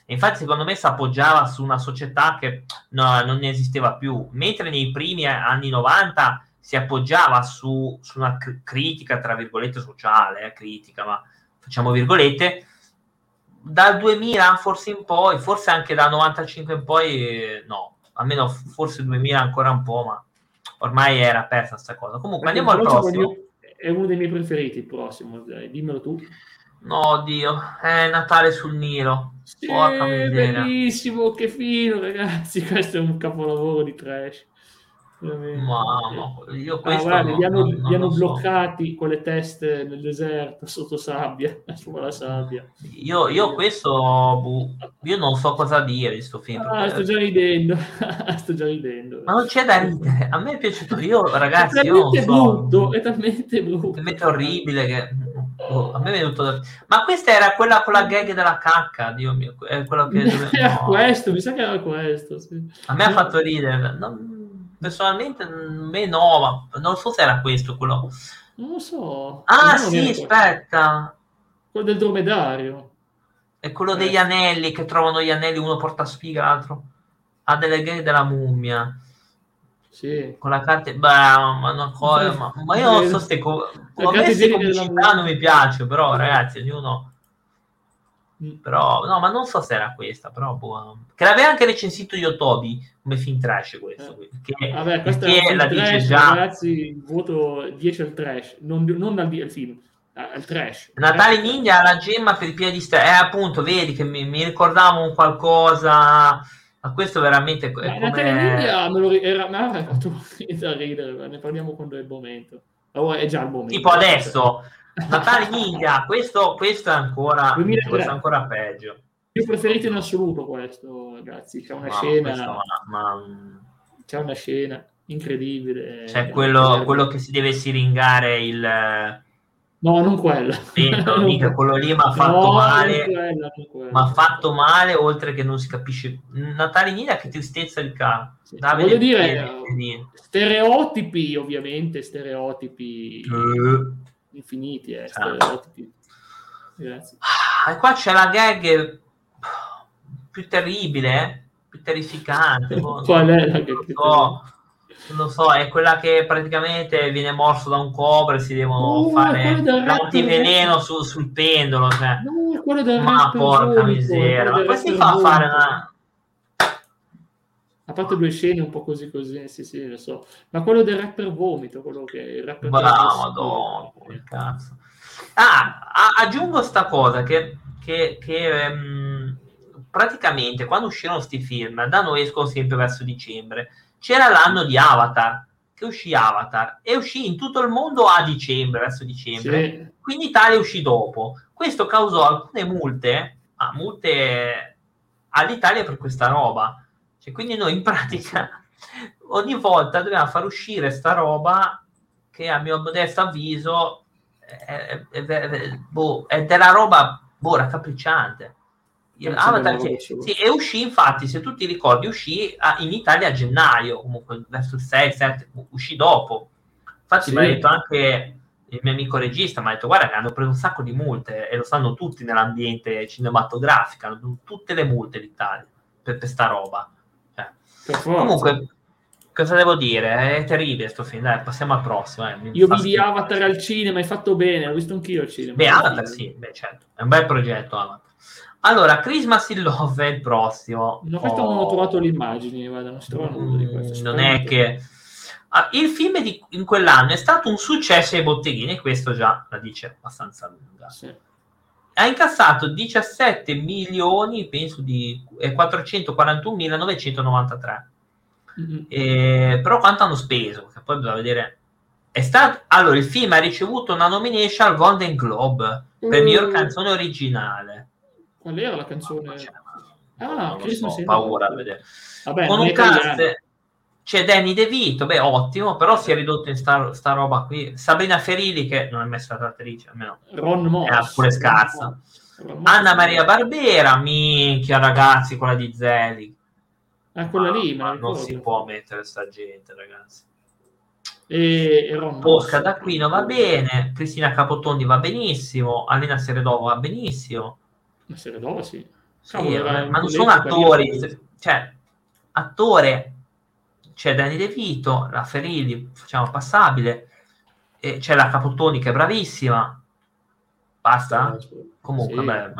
Infatti, secondo me si appoggiava su una società che no, non esisteva più, mentre nei primi anni 90 si appoggiava su, su una cr- critica, tra virgolette, sociale, eh, critica, ma facciamo virgolette, dal 2000 forse in poi, forse anche dal 95 in poi, eh, no, almeno forse 2000 ancora un po', ma ormai era persa questa cosa. Comunque andiamo al prossimo. È uno dei miei preferiti il prossimo, dai, dimmelo tu. No, Dio, è Natale sul Nilo. Sì, bellissimo, che fino, ragazzi. Questo è un capolavoro di trash. Mamma, io questo ah, guarda, li hanno, non, li hanno bloccati so. con le teste nel deserto sotto sabbia, sulla sabbia. Io, io questo io non so cosa dire di sto film. Ah, sto già ridendo, sto già ridendo. Ma non c'è da ridere. A me è piaciuto. Io, ragazzi, è io non so. brutto, è talmente brutto. È talmente orribile che oh, a me è venuto da... Ma questa era quella con la gag della cacca, Dio mio, è quello che era no. questo, mi sa che era questo, sì. A me ha fatto ridere. Non personalmente me no, ma non so se era questo quello. Non lo so. Ah, sì, aspetta. Quello del dromedario. È quello eh. degli anelli che trovano gli anelli, uno porta sfiga, l'altro ha delle gang della mummia. Sì. Con la carta, beh, ma, una cosa, ma, ma io non so se co- come pubblicità non mi piace, però ragazzi, ognuno Mm. Però, no, ma non so se era questa, però boh, che l'aveva anche recensito Yotobi come film trash questo. Eh. Che, Vabbè, questo è la trash, dice già. Ragazzi, voto 10 al trash, non, non al, film al trash. Natale Ninja la gemma per i piedi st- eh appunto vedi che mi, mi ricordavo un qualcosa ma questo veramente è come... Natale Ninja me lo era, me l'ha fatto da ridere ne parliamo quando è il momento oh, è già il momento tipo adesso Natale Ninja, questo, questo, è ancora, questo è ancora peggio. Mio preferito in assoluto questo, ragazzi. C'è una no, scena... Ma, ma... C'è una scena incredibile. C'è quello, quello che si deve siringare il... No, non quello. Dentro, mica, quello lì mi ha fatto no, male. Mi ha fatto male, oltre che non si capisce. Natale Ninja, che tristezza il caso. Sì, voglio dire, stereotipi, ovviamente, stereotipi. Uh infiniti eh, stereotipi. Grazie. Ah, e qua c'è la gag più terribile, più terrificante. Boh, Qual è la gag? So, non lo so, è quella che praticamente viene morso da un cobra e si devono uh, fare l'antiveleno su, sul pendolo. Cioè. No, ma porca miseria, ma si fa a fare una a parte due scene un po' così così, sì, sì, lo so. Ma quello del rapper vomito, quello che il rapper Bravo, cazzo. Ah, aggiungo sta cosa che, che, che um, praticamente quando uscirono questi film, da noi escono sempre verso dicembre, c'era l'anno di Avatar, che uscì Avatar, e uscì in tutto il mondo a dicembre, verso dicembre, sì. quindi Italia uscì dopo. Questo causò alcune multe, ah, multe all'Italia per questa roba e quindi noi in pratica ogni volta dobbiamo far uscire sta roba che a mio modesto avviso è, è, è, boh, è della roba boh, raccapricciante. Avatar che, sì, e uscì infatti, se tu ti ricordi, uscì a, in Italia a gennaio, comunque verso il 6, 7, uscì dopo. Infatti sì. mi ha detto anche il mio amico regista, mi ha detto guarda che hanno preso un sacco di multe e lo sanno tutti nell'ambiente cinematografico, hanno tutte le multe l'Italia per questa roba. Comunque, cosa devo dire? È terribile sto film. Dai, passiamo al prossimo. Eh. Io vidi Avatar al cinema, hai fatto bene, l'ho visto anch'io al cinema. Beh, Avatar sì, beh, certo. È un bel progetto Avatar. Allora, Christmas in Love è il prossimo. No, questo oh. non ho trovato le immagini, guarda, non si trova nulla di questo. Non è che... Ah, il film di, in quell'anno è stato un successo ai botteghini, questo già la dice abbastanza lunga. Sì. Ha incassato 17 milioni, penso di 441.993. Mm-hmm. Eh, però quanto hanno speso? Che poi bisogna vedere. È stato... Allora, il film ha ricevuto una nomination al Golden Globe mm. per miglior canzone originale. Qual era la canzone? Ah, non so, ho paura a vedere. Vabbè, Con un cast c'è Danny De Vito, beh, ottimo, però si è ridotto in sta, sta roba qui. Sabrina Ferilli, che non è mai stata attrice, almeno Ron Moss, è pure scarsa. Anna Maria Barbera, minchia ragazzi, quella di Zelig. Ah, quella lì, ma non si può mettere sta gente, ragazzi. E, e Posca d'Aquino va bene, Cristina Capotondi va benissimo, Alina Seredova va benissimo. Ma Seredova sì. sì Cavolo, ma non sono attori, cioè, attore c'è Danny De Vito, la Ferilli, facciamo passabile, e c'è la Capottoni che è bravissima. Basta? Comunque, sì. beh,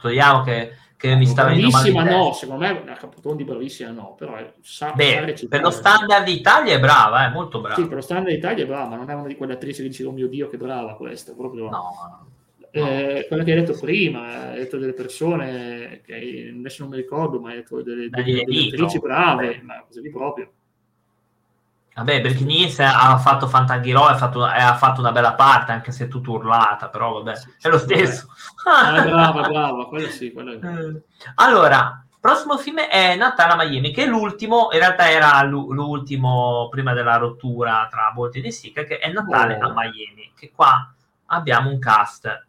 togliamo che, che mi sta venendo male. Bravissima no, secondo me la Capottoni bravissima no, però sa, beh, per lo standard Italia è brava, è molto brava. Sì, per lo standard Italia è brava, ma non è una di quelle attrici che dicevo, oh mio Dio, che brava questa, proprio... No, eh, quello che hai detto prima, hai detto delle persone che adesso non mi ricordo, ma hai detto delle, delle, delle attrici brave, ma così proprio. Vabbè, Bertiniz ha fatto Fantanghiro e ha fatto, ha fatto una bella parte, anche se è tutto urlata, però vabbè, sì, è lo stesso. Ah, brava, brava, quello sì. Quello è eh, allora, prossimo film è Natale a Miami, che è l'ultimo, in realtà era l'ultimo prima della rottura tra Bolt e De Sica, che è Natale oh. a Miami, che qua abbiamo un cast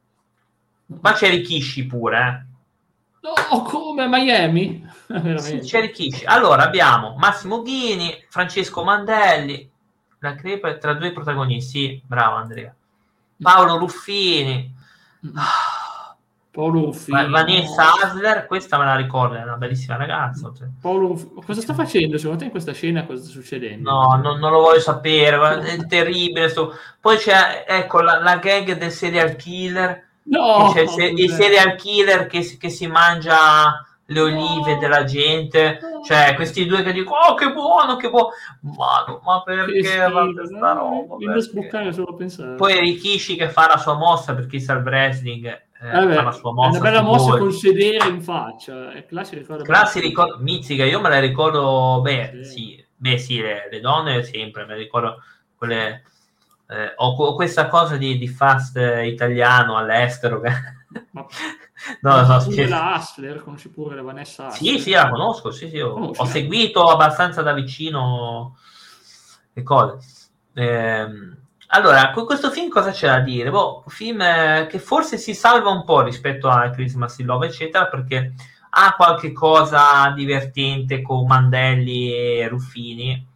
ma c'è Rikishi pure, eh. No, come Miami? sì, c'è Rikishi. Allora abbiamo Massimo Ghini, Francesco Mandelli, la crepa tra due protagonisti. bravo Andrea. Paolo Ruffini. Paolo Ruffini. Vanessa no. Asler, questa me la ricordo, è una bellissima ragazza. Cioè. Paolo cosa sta facendo? Secondo te in questa scena cosa sta succedendo? No, non, non lo voglio sapere, è terribile. Sto... Poi c'è, ecco, la, la gag del serial killer No, c'è il, il serial killer che, che, si mangia le olive no. della gente, cioè questi due che dicono oh che buono, che buono, ma, ma perché schifo, questa roba? Mi solo pensare. Poi Rikishi che fa la sua mossa perché sa il wrestling, eh, fa la sua mossa. È una bella mossa voi. col sedere in faccia, è classico ricordo. Mizzica, io me la ricordo, beh, sì, sì beh sì, le, le donne sempre, me le ricordo quelle eh, ho, questa cosa di, di fast italiano all'estero. Ma... no, no, la Hustler, conosci pure la Vanessa? Sì, sì, la conosco, sì, sì, ho, ho seguito abbastanza da vicino le cose. Eh, allora, con questo film cosa c'è da dire? Boh, un film eh, che forse si salva un po' rispetto a Christmas in Love, eccetera, perché ha qualche cosa divertente con Mandelli e Ruffini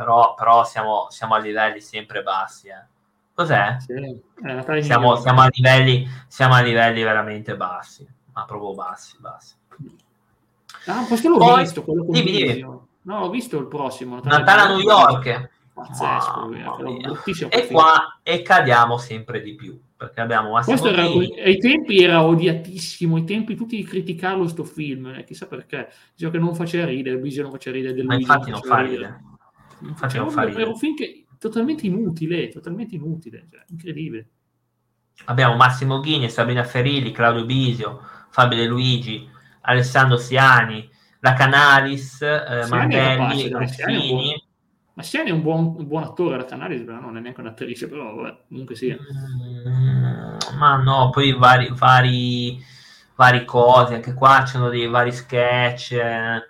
però, però siamo, siamo, a livelli sempre bassi. Eh. Cos'è? Sì, siamo, siamo, a livelli, siamo a livelli veramente bassi, ma proprio bassi, bassi. Ah, questo l'ho Poi, visto, quello con dimmi. No, ho visto il prossimo. Natale, a New York. Pazzesco, oh, e qua e cadiamo sempre di più perché abbiamo Questo era, ai tempi era odiatissimo, ai tempi tutti criticavano questo film, eh, chissà perché, diceva che non faceva ridere, Bisio non faceva ridere, ma infatti non, non fa ridere. ridere faceva fare. Era un film che totalmente inutile, totalmente inutile, cioè, incredibile. Abbiamo Massimo Ghini, Sabrina Ferilli, Claudio Bisio, Fabio De Luigi, Alessandro Siani, La Canalis, eh, Mandelli, Ruffini. Ma Siani è un buon, un buon attore, la Canalis non è neanche un'attrice, però vabbè, comunque sia. Mm, ma no, poi vari, vari, vari cose, anche qua c'erano dei vari sketch. Eh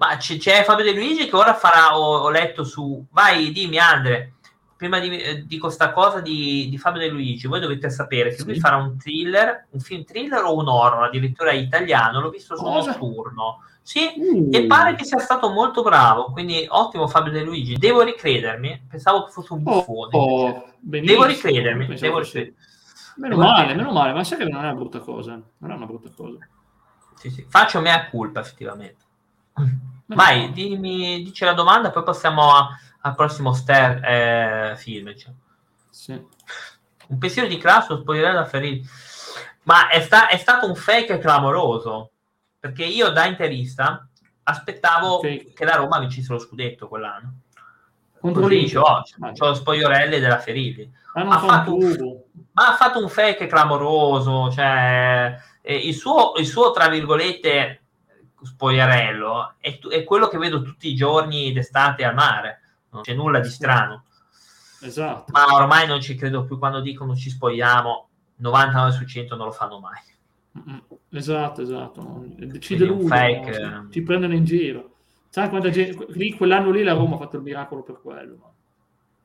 ma c- c'è Fabio De Luigi che ora farà, ho, ho letto su... Vai, dimmi Andre, prima di, eh, dico sta cosa di, di, Fabio De Luigi, voi dovete sapere che sì. lui farà un thriller, un film thriller o un horror, addirittura italiano, l'ho visto su cosa? Notturno. Sì, uh. e pare che sia stato molto bravo, quindi ottimo Fabio De Luigi. Devo ricredermi, pensavo che fosse un oh, buffone. Oh, oh, devo ricredermi, devo ricredermi. Meno devo male, meno male, ma sai che non è una brutta cosa, non è una brutta cosa. Sì, sì. Faccio mea culpa, effettivamente. Vai, dimmi, dici la domanda, poi passiamo a, al prossimo ster, eh, film. Cioè. Sì. Un pensiero di Crasso, spoilerare da Ferrini. Ma è, sta, è, stato un fake clamoroso, perché io da interista aspettavo okay. che la Roma vincesse lo scudetto quell'anno. Contro Così dice, oh, c'ho lo spogliorelli della Ferilli. Ha fatto, un, ma ha fatto un fake clamoroso, cioè eh, il, suo, il suo, tra virgolette, spogliarello è, è, quello che vedo tutti i giorni d'estate al mare, non c'è nulla di strano. Esatto. Ma ormai non ci credo più quando dicono ci spogliamo, 99 su 100 non lo fanno mai. Esatto, esatto. Ci deludono, ci, eh. ci, prendono in giro. Sai quanta gente, lì, quell'anno lì la Roma ha fatto il miracolo per quello.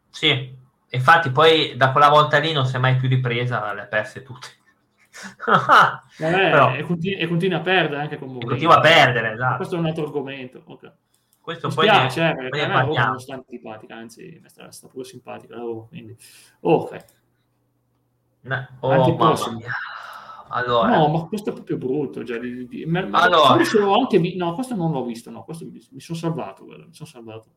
Sì, infatti poi da quella volta lì non si è mai più ripresa, le ha perse tutte. Vabbè, Però, e, continua, e, continua, a perdere anche con Mourinho. Continua a perdere, esatto. Questo è un altro argomento. Okay. Questo Mi poi spiace, ne, eh, perché a me non sta antipatica, anzi sta, sta pure simpatica Roma, quindi... Ok. No, oh, allora. No, ma questo è proprio brutto. Cioè, di, di, ma, allora. Anche, no, questo non l'ho visto, no, questo mi, mi sono salvato, guarda, mi sono salvato.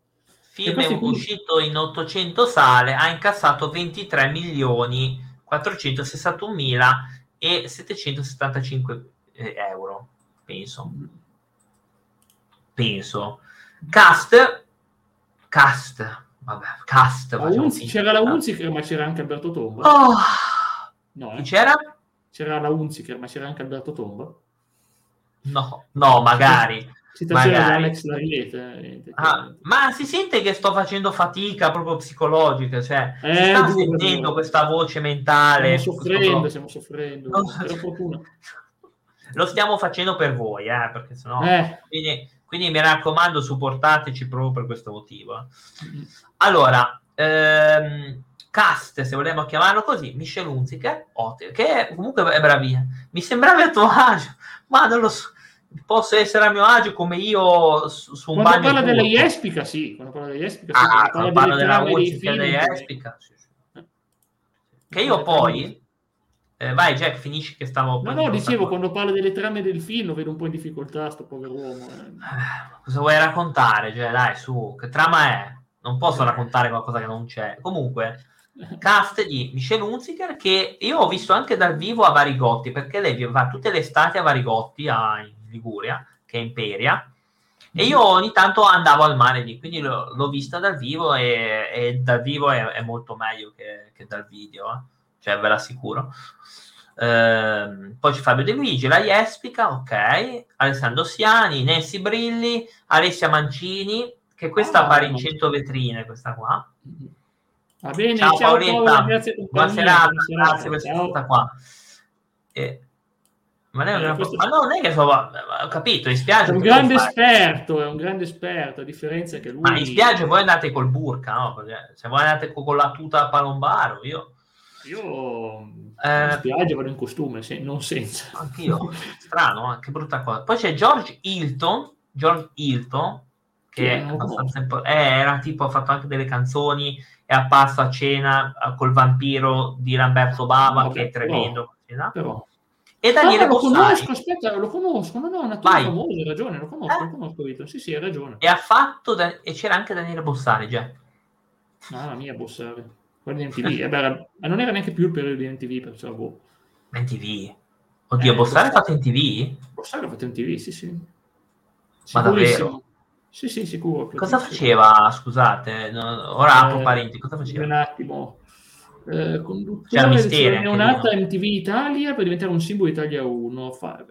film è uscito in 800 sale, ha incassato 23 milioni 461 mila e 775 eh, euro, penso. Penso. Cast, cast, vabbè, cast. Unzi, c'era la Unziker, ma c'era anche Alberto Tomba. Oh. No, eh? c'era? C'era la Unziker, ma c'era anche Alberto Tomba. No, no, magari. Citazione di Alex Lariete. Ah, ma si sente che sto facendo fatica proprio psicologica, cioè eh, si sta sentendo questa voce mentale. Stiamo soffrendo, stiamo soffrendo. No. Per Lo stiamo facendo per voi, eh, perché sennò... Eh. Quindi, quindi, mi raccomando, supportateci proprio per questo motivo. Mm-hmm. Allora, ehm, cast, se vogliamo chiamarlo così, Michel Unziker, che comunque è bravina. Mi sembrava a tuo agio, ma non lo so posso essere a mio agio come io su, su un quando parla della Jespica sì quando parla della Jespica sì, ah, quando parla della musica della Jespica sì, sì. che io poi eh, vai Jack finisci che stavo no no dicevo quando parla delle trame del film lo vedo un po' in difficoltà sto povero uomo eh. cosa vuoi raccontare? Cioè dai su che trama è? Non posso raccontare qualcosa che non c'è. Comunque cast di Michelle Hunziker che io ho visto anche dal vivo a Varigotti perché lei va tutte le estate a Varigotti a, Liguria, che è Imperia, e io ogni tanto andavo al mare lì, quindi l'ho, l'ho vista dal vivo e, e dal vivo è, è, molto meglio che, che dal video, eh? cioè ve l'assicuro. Eh, poi c'è Fabio De Luigi, la Jespica, ok, Alessandro Siani, Nancy Brilli, Alessia Mancini, che questa ah, appare in 100 vetrine, questa qua. Va bene, ciao, ciao Paoletta, buona serata, grazie per essere stata qua. E, ma, lei eh, questo... ma no, non è che so, ho capito, in spiaggia... È un grande esperto, è un grande esperto, a differenza che lui... Ma in spiaggia voi andate col burka, no? Perché se voi andate con la tuta a palombaro, io... Io eh, in spiaggia vado in costume, se, non senza. Anch'io, strano, eh, che brutta cosa. Poi c'è George Hilton, George Hilton, che è impo- eh, era tipo, ha fatto anche delle canzoni, è apparso a cena col vampiro di Lamberto Bava, no, che è tremendo. No? Però e Daniele no, lo conosco, aspetta, lo conosco, no, no, è un attore famoso, hai ragione, lo conosco, eh? lo conosco, Vito. Sì, sì, hai ragione. E ha fatto, da... e c'era anche Daniele Bossari, già. La mia Bossari. Quello di MTV, eh, beh, ma non era neanche più il periodo di MTV, perciò boh. MTV? Oddio, eh, Bossari ha fatto MTV? Bossari ha fatto MTV, sì, sì. Ma davvero? Sì, sì, sicuro. Cosa faceva, scusate, no, ora apro eh, parenti, cosa faceva? Un attimo, eh, conduttore della neonata MTV Italia per diventare un simbolo Italia 1. Fa...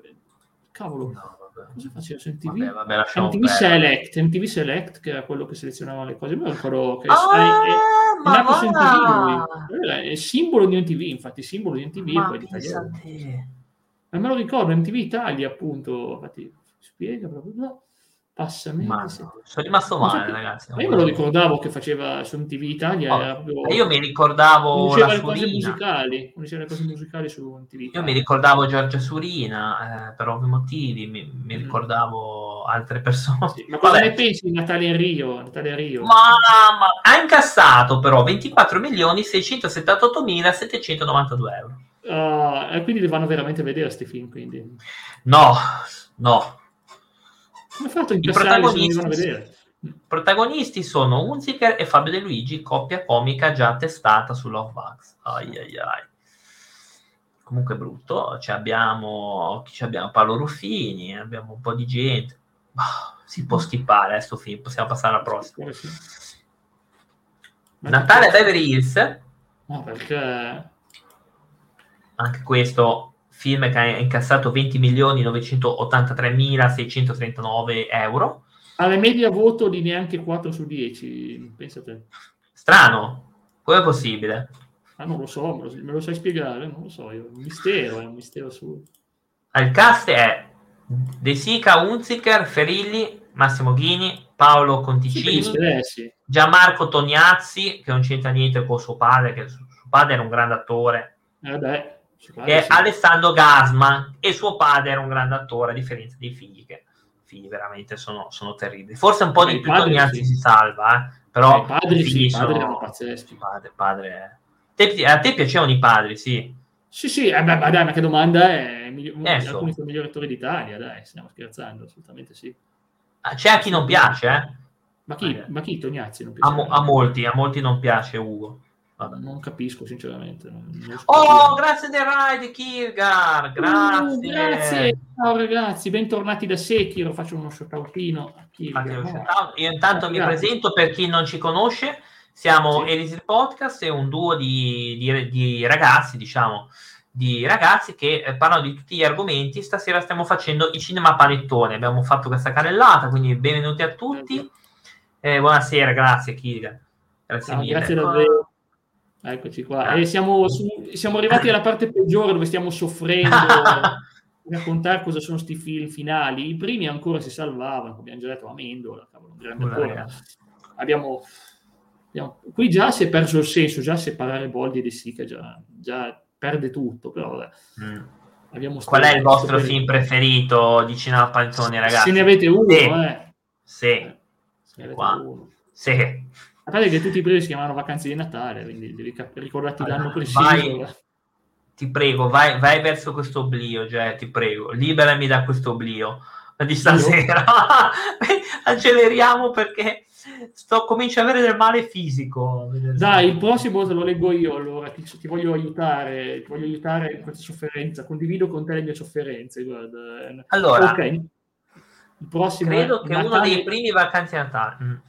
Cavolo, no, cosa faceva su MTV? Vabbè, vabbè, MTV Select, MTV Select, che era quello che selezionava le cose. Mi ricordo che ah, è, è, nato su MTV lui. È simbolo di MTV, infatti, simbolo di MTV ma poi di Italia. Ma me lo ricordo, MTV Italia, appunto. Infatti, spiega proprio. Passami. Ma sono rimasto male, ragazzi. Ma io me lo ricordavo che faceva su MTV Italia. Oh, proprio... Io mi ricordavo la le cose musicali. le cose musicali su MTV Italia. Io mi ricordavo Giorgia Surina, eh, per ovvi motivi. Mi, mi mm. ricordavo altre persone. Sì, ma cosa Vabbè. ne pensi di Natale Rio? Natale Rio? Ma, ma, ha incassato però 24 milioni 678 mila 792 euro. Uh, e quindi li vanno veramente a vedere questi film, quindi. No, no come fatto in protagonisti, vedere? protagonisti sono Unziker e Fabio De Luigi, coppia comica già testata su Love Bugs. Ai ai ai. Comunque brutto, ci abbiamo, ci abbiamo Paolo Ruffini, abbiamo un po' di gente. Oh, si può skippare questo eh, film, possiamo passare alla prossima. Natale a Beverly Hills. No, perché... Anche questo film che ha incassato 20 milioni 983.639 euro. Alla media voto di neanche 4 su 10, pensate. Strano, come è possibile? Ah, non lo so, me lo, me lo sai spiegare? Non lo so, io. un mistero, è un mistero su... Il cast è De Sica, Unziker, Ferilli, Massimo Ghini, Paolo Conticini, sì. Gianmarco Tognazzi, che non c'entra niente con suo padre, che suo padre era un grande attore. Eh beh che è. Alessandro Gasman e suo padre era un grande attore a differenza dei figli che figli veramente sono, sono terribili forse un po' di più Tognazzi sì. si salva eh? però i padri, sì, i padri sono pazzeschi padre, padre... Te, a te piacevano i padri sì sì sì eh beh, dai ma che domanda è miglior, eh, alcuni sono i migliori attori d'Italia dai stiamo scherzando assolutamente sì ah, c'è a chi non piace eh Ma chi, ma chi Tognazzi non piace? A, mo- a, molti, a molti non piace Ugo. Vabbè. Non capisco sinceramente. Non, non oh, grazie del ride, Kirgar. Grazie. Uh, grazie. Ciao ragazzi, bentornati da Sekiro. Faccio uno shoutoutino a Kirgar. Oh. Io intanto mi presento per chi non ci conosce. Siamo sì. Elisir Podcast, è un duo di, di, di ragazzi, diciamo, di ragazzi che eh, parlano di tutti gli argomenti. Stasera stiamo facendo i cinema panettone. Abbiamo fatto questa carrellata, quindi benvenuti a tutti. Eh, buonasera, grazie Kira. Grazie no, mille. Grazie davvero. Eccoci qua. E siamo, su, siamo, arrivati alla parte peggiore dove stiamo soffrendo raccontare cosa sono questi film finali. I primi ancora si salvavano, abbiamo già detto Amendola, cavolo, un grande abbiamo, abbiamo, qui già si è perso il senso, già separare Boldi e De Sica già, già perde tutto, però vabbè. Mm. Qual è il vostro film preferito di Cinema Pantone, ragazzi? Se ne avete uno, sì. eh. Sì. Eh, se ne avete uno. Sì. A parte che tutti i primi si chiamano vacanze di Natale, quindi devi cap- ricordarti allora, l'anno preciso. Vai, ti prego, vai, vai, verso questo oblio, cioè, ti prego, liberami da questo oblio di stasera. Acceleriamo perché sto comincio ad avere del male fisico. Dai, il prossimo te lo leggo io, allora ti, ti, voglio aiutare, ti voglio aiutare in questa sofferenza, condivido con te le mie sofferenze. Guarda. Allora, okay. il prossimo credo che Natale... uno dei primi vacanze di Natale.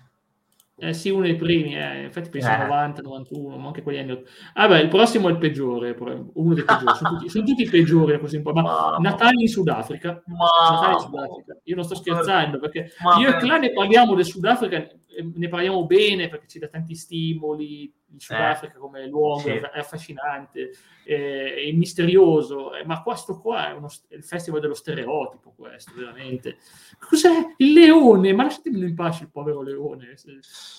Eh sì, uno dei primi, eh. infatti penso eh. 90, 91, ma anche quegli anni 80. Ah beh, il prossimo è il peggiore, uno dei peggiori, sono, tutti, sono tutti, i peggiori così un po', ma Mamma. Natale in Sudafrica. Natale in Sudafrica. Io non sto scherzando, perché Mamma. io e Clan ne parliamo del Sudafrica, ne parliamo bene perché ci dà tanti stimoli, il Sudafrica eh, come luogo sì. è affascinante, è, è misterioso, eh, ma questo qua è, uno, è, il festival dello stereotipo, questo veramente. Cos'è il leone? Ma lasciatemi in pace il povero leone.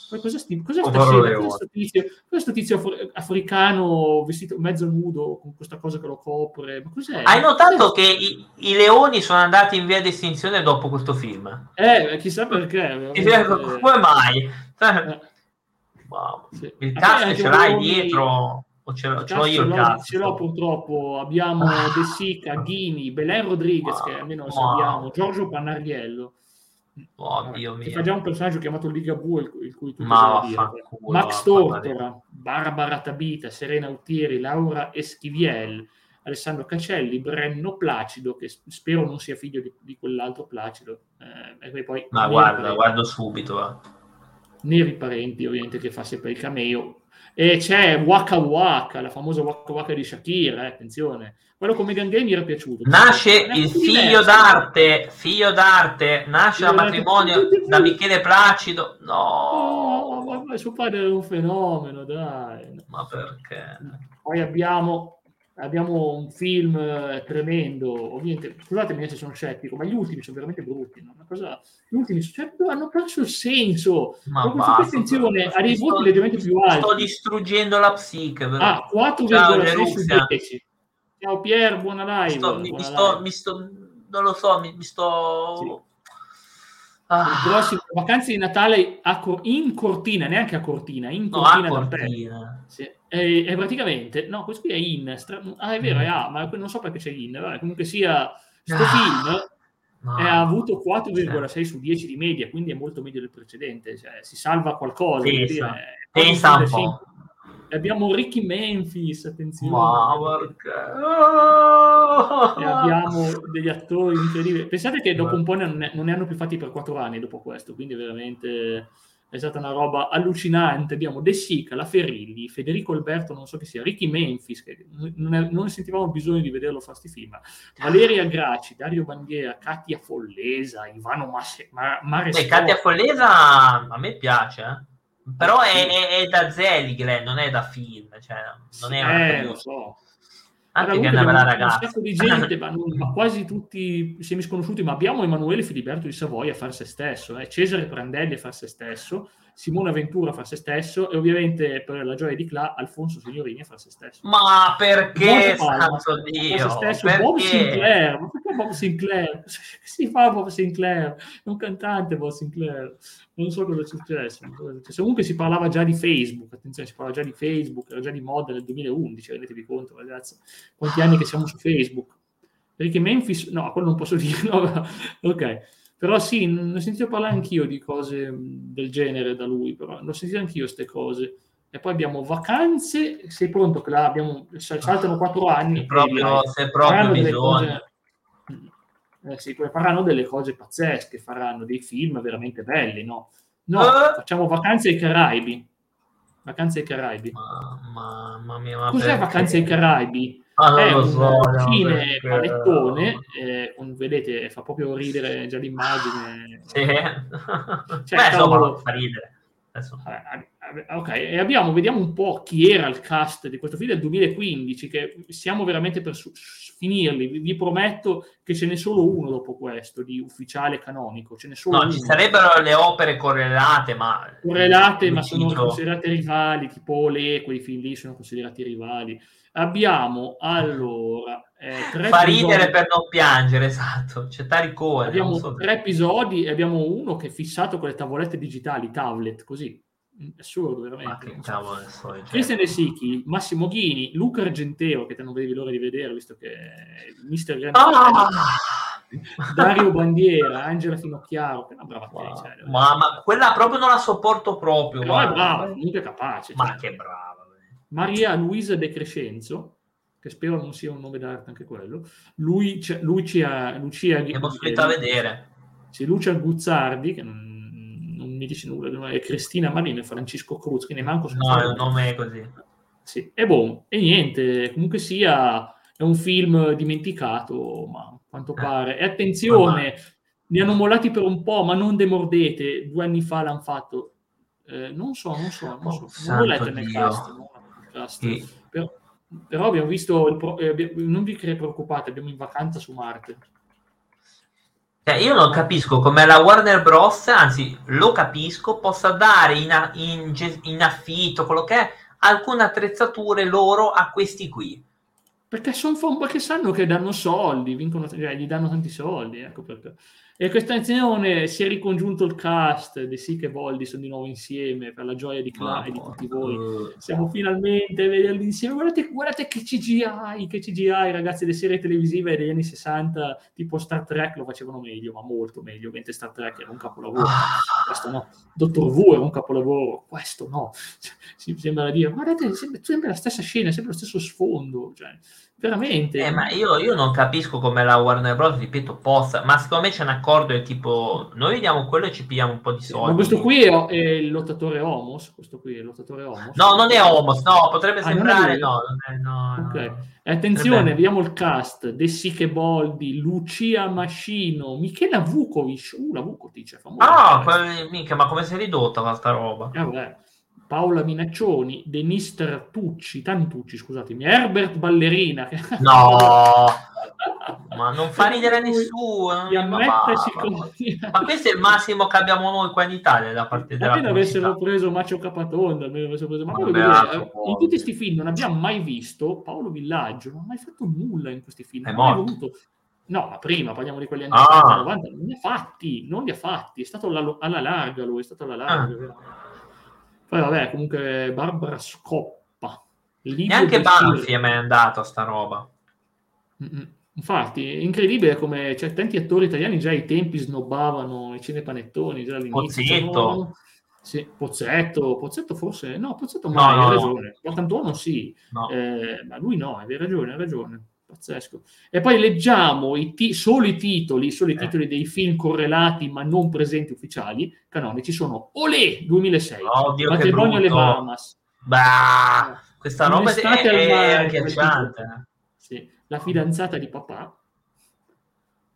Cos'è, sti, cos'è sta scena? Questo tizio, questo tizio africano vestito mezzo nudo con questa cosa che lo copre. Ma cos'è? Hai notato cos'è? che i, i, leoni sono andati in via di estinzione dopo questo film? Eh, chissà perché. Come mai? Eh. Wow. Sì. Il cast ce l'hai dietro? O ce l'ho, ce l'ho io il cast? Ce l'ho purtroppo. Abbiamo ah. De Sica, Ghini, Belen Rodriguez, che almeno lo sappiamo, Giorgio Pannariello. Oh, Dio mio. Facciamo un personaggio chiamato Ligabue, il, il cui tu Ma culo, Max Tortora, Barbara Tabita, Serena Utieri, Laura Eschiviel, Alessandro Cacelli, Brenno Placido, che spero non sia figlio di, di quell'altro Placido. Eh, e poi Ma guarda, guardo subito. Va neri parenti ovviamente che fa sempre il cameo. E c'è Waka Waka la famosa Waka Waka di Shakira eh, attenzione. Quello come Gang mi era piaciuto. Nasce il figlio diverso. d'arte figlio d'arte. Nasce da matrimonio da Michele Placido. No. Oh, ma, ma suo padre è un fenomeno dai. Ma perché? Poi abbiamo abbiamo un film eh, tremendo, ovviamente, scusatemi se sono scettico, ma gli ultimi sono veramente brutti, no? cosa, gli ultimi cioè, hanno perso il senso, ma questa attenzione a dei voti leggermente più alti. Sto distruggendo la psiche. Però. Ah, 4,6 su 10. Ciao Pier, buona live. Sto, mi, buona sto, live. mi, sto, non lo so, mi, mi sto... Sì. Ah. Il prossimo vacanze di Natale a, in Cortina, neanche a Cortina, in Cortina, no, Cortina. Sì. E, e, praticamente, no, questo qui è in, stra- ah è vero, mm. è A, ma non so perché c'è in, vabbè, comunque sia, sto ah. film no. ha avuto 4,6 sì. su 10 di media, quindi è molto meglio del precedente, cioè, si salva qualcosa. Pensa, pensa un po'. Abbiamo Ricky Memphis, attenzione. Ma E abbiamo degli attori incredibili. Pensate che dopo un po' non ne, non ne hanno più fatti per quattro anni dopo questo, quindi veramente è stata una roba allucinante. Abbiamo De Sica, La Ferilli, Federico Alberto, non so chi sia, Ricky Memphis, che non, è, non sentivamo bisogno di vederlo fare questi film, Valeria Gracci, Dario Bandiera, Katia Follesa, Ivano Masse, Ma, Maresco. Katia Follesa a me piace, eh? però è, è, è, da Zelig, non è da film, cioè, non è eh, lo so anche che è una bella ragazza. Un sacco di gente, ma, non, ma, quasi tutti semisconosciuti, ma abbiamo Emanuele Filiberto di Savoia a far se stesso, eh? Cesare Prandelli a far se stesso, Simone Ventura a far se stesso e ovviamente per la gioia di Cla Alfonso Signorini a far se stesso. Ma perché, santo Dio? Stesso, perché? Bob Sinclair, ma perché Bob Sinclair? Si fa Bob Sinclair? È un cantante Bob Sinclair. Non so cosa è successo. Cosa è successo. Comunque si parlava già di Facebook, attenzione, si parlava già di Facebook, era già di moda nel 2011, rendetevi conto ragazzi, quanti anni che siamo su Facebook. Perché Memphis, no, quello non posso dire, no, ok. Però sì, ne ho sentito parlare anch'io di cose del genere da lui, però ne ho sentito anch'io queste cose. E poi abbiamo vacanze, sei pronto che là abbiamo, saltano quattro anni. Se proprio, se proprio bisogna. Eh sì, faranno delle cose pazzesche, faranno dei film veramente belli, no? No, uh. facciamo vacanze ai Caraibi. Vacanze ai Caraibi. Mamma mia, ma Cos'è perché? Vacanze ai Caraibi? Ah, è un so, fine perché... panettone, eh, con, vedete, fa proprio ridere già l'immagine. Sì. Cioè, Beh, insomma, fa ridere. Adesso. Ok, e abbiamo, vediamo un po' chi era il cast di questo film del 2015, che siamo veramente per su- finirli. Vi, vi, prometto che ce n'è solo uno dopo questo, di ufficiale canonico. Ce n'è solo no, uno. ci sarebbero le opere correlate, ma... Correlate, ma sono considerate rivali, tipo Le, quei film lì sono considerati rivali. Abbiamo allora... Eh, Fa ridere episodi. per non piangere, esatto. C'è Taricone. Abbiamo so tre episodi e abbiamo uno che è fissato con le tavolette digitali, tablet, così. Assurdo, veramente. Ma che cavolo so, cioè. Cristian De Sicchi, Massimo Ghini, Luca Argenteo, che te non vedevi l'ora di vedere, visto che è Mister Grande. Ah! Dario Bandiera, Angela Finocchiaro, che è una brava wow. Cioè, ma, ma, quella proprio non la sopporto proprio. Ma è brava, comunque capace. Ma cioè. che brava. Maria Luisa De Crescenzo, che spero non sia un nome d'arte anche quello, lui, Lucia, Lucia Abbiamo a vedere. Sì, Lucia Guzzardi, che non, non, mi dice nulla, e Cristina Marino e Francisco Cruz, che ne manco No, è un nome così. Sì, e boh, e niente, comunque sia, è un film dimenticato, ma a quanto eh. pare. E attenzione, ne hanno mollati per un po', ma non demordete, due anni fa l'hanno fatto. Eh, non so, non so, non so, non l'ho letto nel cast. No? Podcast. Sì. Però, però, abbiamo visto, pro, eh, non vi preoccupate, abbiamo in vacanza su Marte. Cioè, io non capisco come la Warner Bros., anzi lo capisco, possa dare in, in, in affitto, quello che è, alcune attrezzature loro a questi qui. Perché, son, perché sanno che danno soldi, vincono, cioè, gli danno tanti soldi, ecco perché. E questa azione si è ricongiunto il cast, De Sic e Voldi sono di nuovo insieme per la gioia di Cla e di tutti voi. Siamo finalmente a vederli insieme. Guardate, guardate che CGI, che CGI, ragazzi, le serie televisive degli anni 60, tipo Star Trek, lo facevano meglio, ma molto meglio, mentre Star Trek era un capolavoro. Questo no. Dottor Wu era un capolavoro, questo no. Cioè, sembra dire, guardate, sembra, sembra la stessa scena, sempre lo stesso sfondo. Cioè, veramente. Eh, ma io, io, non capisco come la Warner Bros. ripeto, possa, ma secondo me c'è un accordo è tipo, noi vediamo quello e ci pigliamo un po' di soldi. Ma questo qui è, è il lottatore Homos, questo qui è il lottatore Homos. No, non è Homos, no, potrebbe ah, sembrare, no, non è, no, okay. no. Attenzione, potrebbe... vediamo il cast, De Siche Boldi, Lucia Mascino, Michela Vukovic, uh, la Vukovic è famosa. Ah, quel, mica, ma come si è ridotta questa roba? Eh, vabbè. Paola Minaccioni, Denis Tartucci, Tantucci, scusatemi, Herbert Ballerina. Che... No, ma non fa ridere nessuno. Ma, ma, questo è il massimo che abbiamo noi qua in Italia da parte della Appena avessero preso Macio Capatonda, preso... ma Vabbè, vedere, in tutti questi film non abbiamo mai visto Paolo Villaggio, non ha mai fatto nulla in questi film. È morto. No, ma prima parliamo di quelli anni ah. 90, non li ha fatti, non li ha fatti, è stato alla, alla larga lui, è stato alla larga. Ah. Poi vabbè, comunque Barbara Scoppa. Neanche Banfi è mai andato a sta roba. Mm-mm. Infatti, è incredibile come cioè, tanti attori italiani già ai tempi snobbavano i cinepanettoni, già all'inizio. Pozzetto. Sì, Pozzetto, Pozzetto forse, no, Pozzetto mai, no, hai ragione. Portantuono sì, no. eh, ma lui no, hai ragione, hai ragione. Pazzesco. E poi leggiamo i ti- solo i titoli, solo i eh. titoli dei film correlati ma non presenti ufficiali, canonici, sono Olè 2006, Oddio, Matrimonio alle Bahamas. Bah, questa roba è, è agghiacciante. Sì. La fidanzata di papà,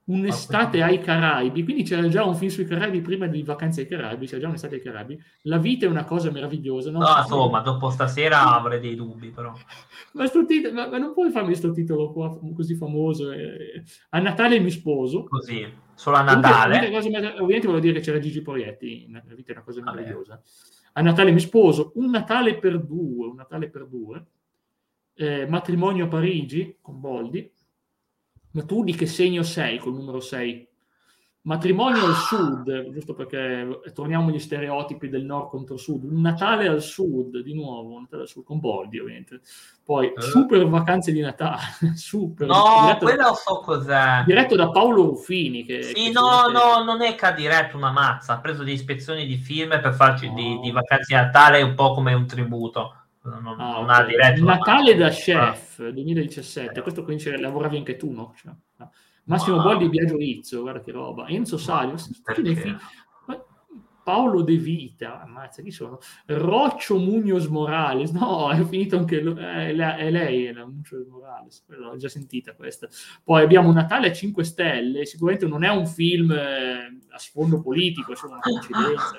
Un'estate ai Caraibi, quindi c'era già un film sui Caraibi prima di Vacanze ai Caraibi, c'era già un'estate ai Caraibi. La vita è una cosa meravigliosa. No, no insomma, dopo stasera avrei dei dubbi, però. ma, titolo, ma, ma, non puoi farmi questo titolo qua così famoso? Eh. A Natale mi sposo. Così, solo a Natale. Ovviamente, ovviamente volevo dire che c'era Gigi Proietti, la vita è una cosa meravigliosa. A Natale mi sposo, un Natale per due, un Natale per due. Eh, matrimonio a Parigi con Boldi ma tu di che segno sei col numero 6? matrimonio al sud, giusto perché torniamo agli stereotipi del nord contro sud, un Natale al sud, di nuovo, un Natale al sud con Boldi ovviamente, poi eh. super vacanze di Natale, super. No, quello da, so cos'è. Diretto da Paolo Ruffini. Che, sì, che no, no, non è che ha diretto una mazza, ha preso delle ispezioni di film per farci no. di, di, vacanze di Natale un po' come un tributo. Non, ah, non ha diretto Natale da Chef 2017, questo quindi lavoravi anche tu, no? Cioè, no. Massimo wow. Boldi e Biagio Rizzo, guarda che roba. Enzo Salio, Paolo De Vita, ammazza chi sono? Roccio Munoz Morales, no, è finito anche lui, è, è lei, è la Munoz Morales, l'ho già sentita questa. Poi abbiamo Natale a 5 Stelle, sicuramente non è un film eh, a sfondo politico, è solo una coincidenza.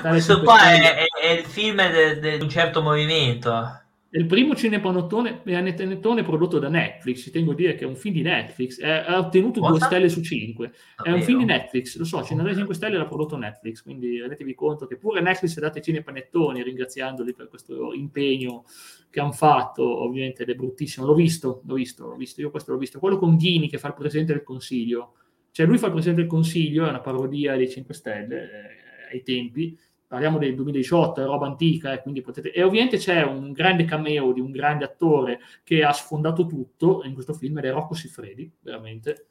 Questo qua è, è, il film di un certo movimento il primo cinepanettone panettone prodotto da Netflix, ci tengo a dire che è un film di Netflix, è, ha ottenuto Cosa? due stelle su cinque. È un film di Netflix, lo so, Cinema 5 Stelle l'ha prodotto Netflix, quindi rendetevi conto che pure Netflix ha dato i cinepanettoni, ringraziandoli per questo impegno che hanno fatto, ovviamente ed è bruttissimo. L'ho visto, l'ho visto, l'ho visto, io questo l'ho visto. Quello con Ghini che fa il Presidente del Consiglio, cioè lui fa il Presidente del Consiglio, è una parodia dei 5 Stelle eh, ai tempi, parliamo del 2018, è roba antica, eh, quindi potete... E ovviamente c'è un grande cameo di un grande attore che ha sfondato tutto in questo film ed è Rocco Siffredi, veramente.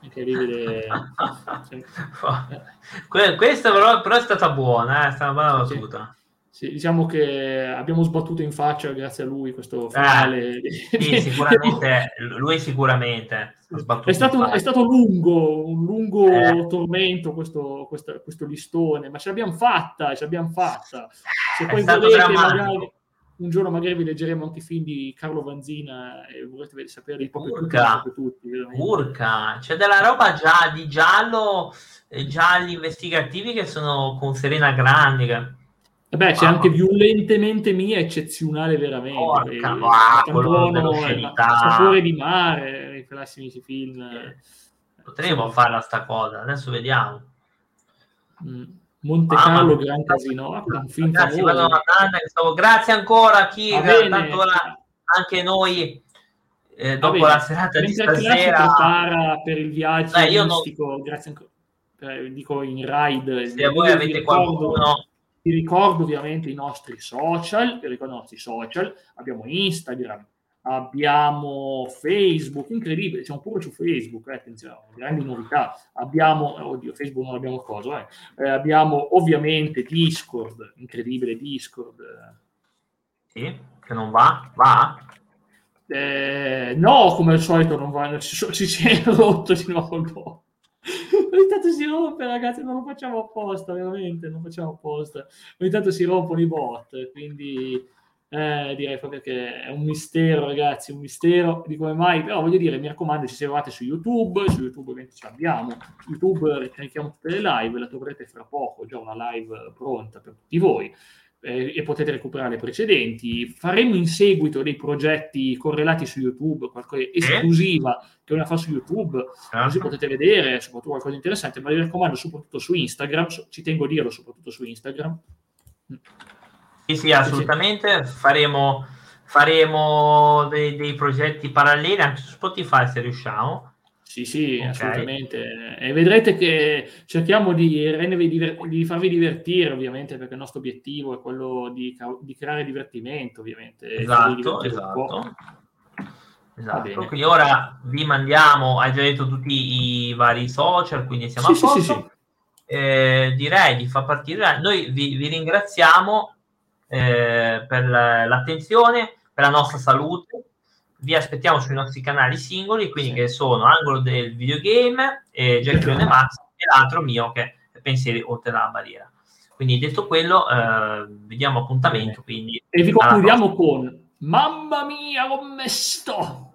Incredibile. Questa però, però, è stata buona, eh? è stata una buona battuta. Sì. Sì, diciamo che abbiamo sbattuto in faccia grazie a lui questo finale. Eh, sì, sicuramente, lui sicuramente. È stato, è stato, lungo, un lungo eh. tormento questo, questo, questo, listone, ma ce l'abbiamo fatta, ce l'abbiamo fatta. Se poi volete, magari, un giorno magari vi leggeremo anche i film di Carlo Vanzina e volete sapere di proprio Urca, tutti. Urca, c'è della roba già di giallo, eh, gialli investigativi che sono con Serena Grandi. Beh, c'è anche violentemente mia, eccezionale veramente. Porca, il sapore di mare, i classici film. Eh, potremmo farla sta cosa, adesso vediamo. Mm. Monte Carlo, Gran Casino, ah, Ragazzi, Grazie ancora a chi, ora anche noi eh, dopo la serata di stasera prepara per il viaggio Dai, non... grazie ancora. Eh, dico in ride. Se voi avete qualcuno vi ricordo ovviamente i nostri social, vi ricordo i nostri social, abbiamo Instagram, abbiamo Facebook, incredibile, siamo pure su Facebook, eh, attenzione, grandi novità, abbiamo, oddio, Facebook non abbiamo cosa, eh. Eh, abbiamo ovviamente Discord, incredibile Discord. Sì, che non va, va? Eh, no, come al solito non va, si, si è rotto di nuovo ogni tanto si rompe, ragazzi, non lo facciamo apposta, veramente, non facciamo apposta. Ogni tanto si rompono i bot, quindi eh, direi proprio che è un mistero, ragazzi, un mistero di come mai, però voglio dire, mi raccomando, ci seguate su YouTube, su YouTube ovviamente ci abbiamo, su YouTube ricarichiamo tutte le live, la troverete fra poco, già una live pronta per tutti voi eh, e potete recuperare le precedenti. Faremo in seguito dei progetti correlati su YouTube, qualcosa esclusiva che una fa su YouTube, ah. così potete vedere soprattutto qualcosa di interessante, ma vi raccomando soprattutto su Instagram, ci tengo a dirlo soprattutto su Instagram. Sì, sì, assolutamente. Faremo, faremo dei, dei progetti paralleli anche su Spotify se riusciamo sì, sì, okay. assolutamente. E vedrete che cerchiamo di, diver- di, farvi divertire, ovviamente, perché il nostro obiettivo è quello di, di creare divertimento, ovviamente. Esatto, esatto. Esatto, quindi ora vi mandiamo, hai già detto tutti i vari social, quindi siamo sì, a posto. Sì, sì, eh, direi di far partire. Noi vi, vi ringraziamo eh, per l'attenzione, per la nostra salute vi aspettiamo sui nostri canali singoli, quindi che sono Angolo del Videogame, e Giacchione Max e l'altro mio che è Pensieri oltre la barriera. Quindi detto quello, eh, vediamo appuntamento. Quindi, e vi concludiamo con Mamma mia, come sto!